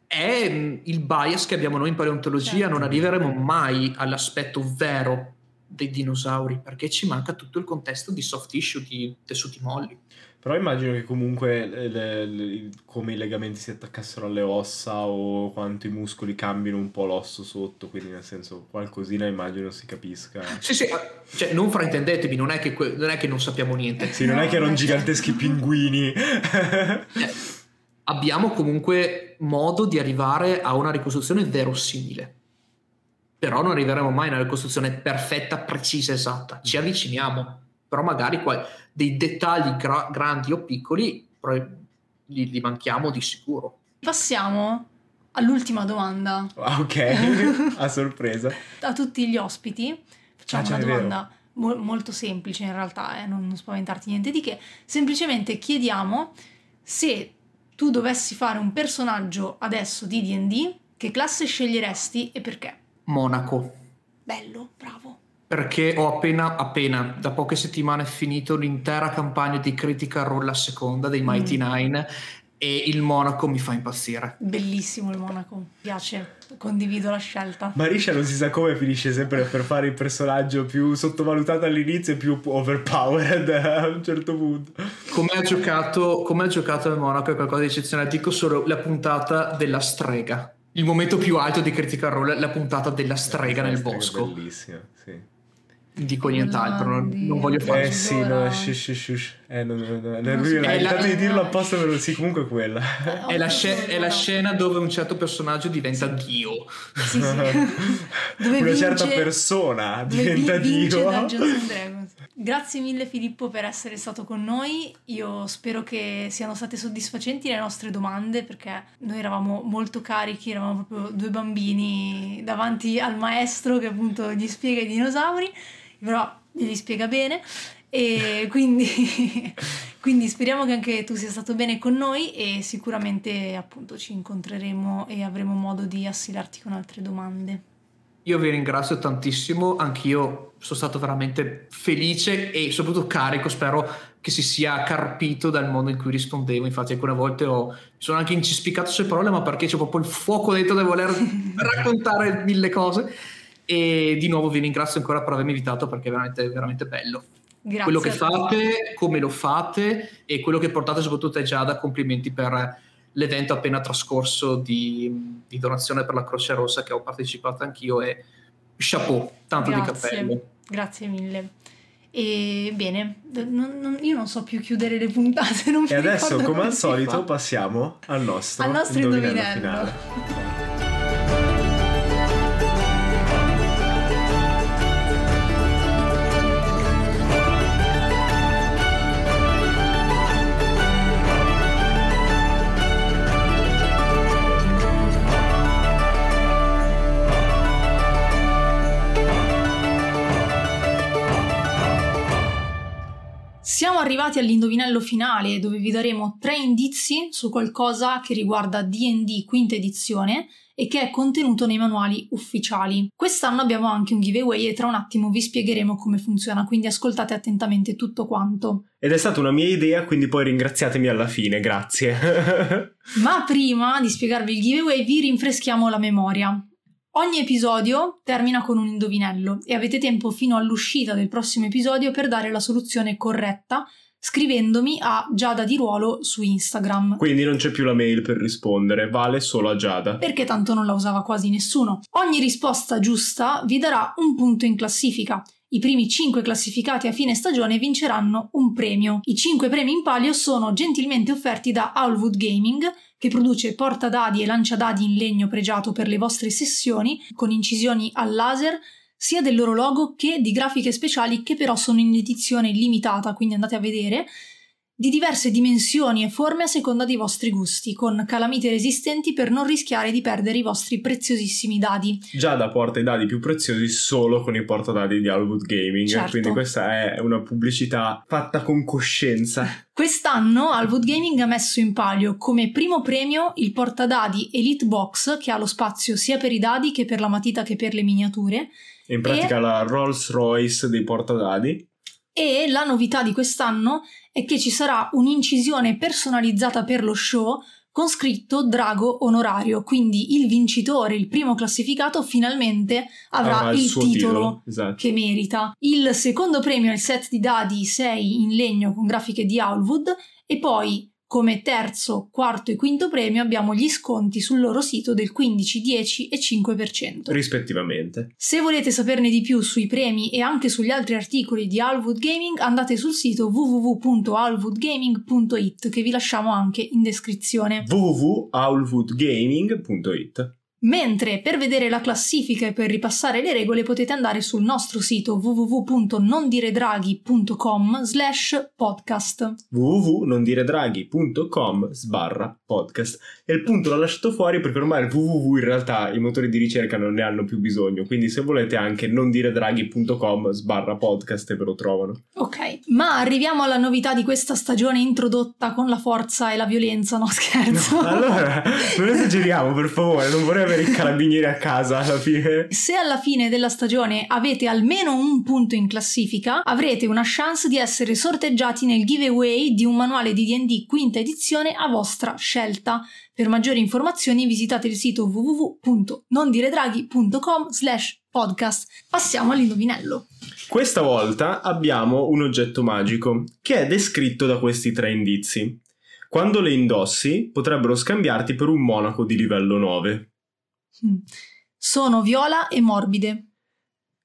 è, il bias che abbiamo noi in paleontologia, certo. non arriveremo mai all'aspetto vero dei dinosauri, perché ci manca tutto il contesto di soft tissue, di tessuti molli. Però immagino che comunque le, le, le, come i legamenti si attaccassero alle ossa o quanto i muscoli cambino un po' l'osso sotto, quindi nel senso qualcosina immagino si capisca. Sì, sì, cioè non fraintendetevi, non è che, non, è che non sappiamo niente. Sì, non è che erano giganteschi pinguini. eh, abbiamo comunque modo di arrivare a una ricostruzione verosimile. Però non arriveremo mai a una ricostruzione perfetta, precisa, esatta. Ci avviciniamo però magari qua, dei dettagli gra- grandi o piccoli li, li, manchiamo di sicuro. Passiamo all'ultima domanda. Ah, ok, (laughs) a sorpresa. a tutti gli ospiti facciamo ah, una domanda mo- molto semplice in realtà, eh, non, non spaventarti niente di che, semplicemente chiediamo se tu dovessi fare un personaggio adesso di D&D, che classe sceglieresti e perché? Monaco. Bello, bravo perché ho appena, appena da poche settimane finito l'intera campagna di Critical Role a seconda dei Mighty mm. Nine e il Monaco mi fa impazzire. Bellissimo il Monaco, mi piace, condivido la scelta. Marisha non si sa come finisce sempre per fare il personaggio più sottovalutato all'inizio e più overpowered (laughs) a un certo punto. Come ha giocato, come ha giocato il Monaco è qualcosa di eccezionale, dico solo la puntata della strega. Il momento più alto di Critical Role è la puntata della strega nel bosco. Bellissima, sì dico nient'altro, non, non voglio fare. Eh sì, no, shush, shush. Eh, non, non, non, lui ha evitato di dirlo apposta, però sì, comunque quella. È la, sc- è la, scena dove un certo personaggio diventa Dio. Sì, sì. (laughs) Una vince, certa persona diventa Dio. (laughs) Grazie mille Filippo per essere stato con noi. Io spero che siano state soddisfacenti le nostre domande perché noi eravamo molto carichi, eravamo proprio due bambini davanti al maestro che appunto gli spiega i dinosauri però glieli spiega bene. E quindi, (laughs) quindi speriamo che anche tu sia stato bene con noi e sicuramente appunto ci incontreremo e avremo modo di assilarti con altre domande. Io vi ringrazio tantissimo, anch'io sono stato veramente felice e soprattutto carico, spero che si sia carpito dal modo in cui rispondevo, infatti alcune volte ho, sono anche incispicato sulle parole, ma perché c'è proprio il fuoco dentro di voler (laughs) raccontare mille cose e di nuovo vi ringrazio ancora per avermi invitato perché è veramente, veramente bello. Grazie quello che fate, come lo fate e quello che portate soprattutto è Giada, complimenti per l'evento appena trascorso di, di, donazione per la Croce Rossa che ho partecipato anch'io e chapeau, tanto Grazie. di cappello. Grazie mille. E bene, non, non, io non so più chiudere le puntate. Non e adesso, come al solito, fa. passiamo al nostro, al nostro indovinello, indovinello. finale. Arrivati all'indovinello finale dove vi daremo tre indizi su qualcosa che riguarda DD quinta edizione e che è contenuto nei manuali ufficiali. Quest'anno abbiamo anche un giveaway e tra un attimo vi spiegheremo come funziona, quindi ascoltate attentamente tutto quanto. Ed è stata una mia idea, quindi poi ringraziatemi alla fine, grazie. (laughs) Ma prima di spiegarvi il giveaway vi rinfreschiamo la memoria. Ogni episodio termina con un indovinello e avete tempo fino all'uscita del prossimo episodio per dare la soluzione corretta scrivendomi a Giada di Ruolo su Instagram. Quindi non c'è più la mail per rispondere, vale solo a Giada. Perché tanto non la usava quasi nessuno. Ogni risposta giusta vi darà un punto in classifica. I primi 5 classificati a fine stagione vinceranno un premio. I 5 premi in palio sono gentilmente offerti da Owlwood Gaming, che produce portadadi e lanciadadi in legno pregiato per le vostre sessioni, con incisioni al laser, sia del loro logo che di grafiche speciali che però sono in edizione limitata, quindi andate a vedere, di diverse dimensioni e forme a seconda dei vostri gusti, con calamite resistenti per non rischiare di perdere i vostri preziosissimi dadi. Giada porta i dadi più preziosi solo con i portadadi di Hollywood Gaming, certo. quindi questa è una pubblicità fatta con coscienza. (laughs) Quest'anno Alwood Gaming ha messo in palio come primo premio il portadadi Elite Box, che ha lo spazio sia per i dadi che per la matita che per le miniature. In pratica e... la Rolls Royce dei portadadi. E la novità di quest'anno è che ci sarà un'incisione personalizzata per lo show con scritto Drago onorario, quindi il vincitore, il primo classificato, finalmente avrà ah, il, il titolo, titolo. Esatto. che merita. Il secondo premio è il set di dadi 6 in legno con grafiche di Owlwood e poi come terzo, quarto e quinto premio abbiamo gli sconti sul loro sito del 15, 10 e 5%. Rispettivamente. Se volete saperne di più sui premi e anche sugli altri articoli di Alwood Gaming, andate sul sito www.alwoodgaming.it che vi lasciamo anche in descrizione. www.alwoodgaming.it Mentre per vedere la classifica e per ripassare le regole potete andare sul nostro sito www.nondiredraghi.com slash podcast. www.nondiredraghi.com sbarra podcast. E il punto l'ho lasciato fuori perché ormai il www in realtà i motori di ricerca non ne hanno più bisogno. Quindi se volete anche nondiredraghi.com sbarra podcast e ve lo trovano. Ok ma arriviamo alla novità di questa stagione introdotta con la forza e la violenza. No scherzo. No, allora non esageriamo per favore non vorrei (laughs) avere i carabinieri a casa alla fine. Se alla fine della stagione avete almeno un punto in classifica, avrete una chance di essere sorteggiati nel giveaway di un manuale di D&D quinta edizione a vostra scelta. Per maggiori informazioni visitate il sito www.nondiredraghi.com slash podcast. Passiamo all'indovinello. Questa volta abbiamo un oggetto magico che è descritto da questi tre indizi. Quando le indossi potrebbero scambiarti per un monaco di livello 9. Mm. Sono viola e morbide.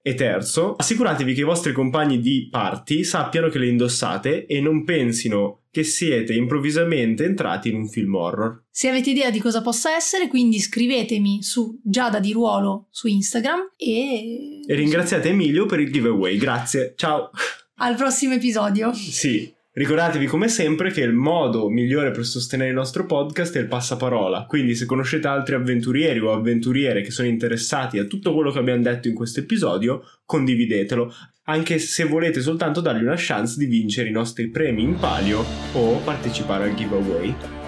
E terzo, assicuratevi che i vostri compagni di party sappiano che le indossate e non pensino che siete improvvisamente entrati in un film horror. Se avete idea di cosa possa essere, quindi scrivetemi su Giada di Ruolo su Instagram e... E ringraziate Emilio per il giveaway. Grazie, ciao! Al prossimo episodio. Sì. Ricordatevi come sempre che il modo migliore per sostenere il nostro podcast è il passaparola, quindi se conoscete altri avventurieri o avventuriere che sono interessati a tutto quello che abbiamo detto in questo episodio, condividetelo, anche se volete soltanto dargli una chance di vincere i nostri premi in palio o partecipare al giveaway.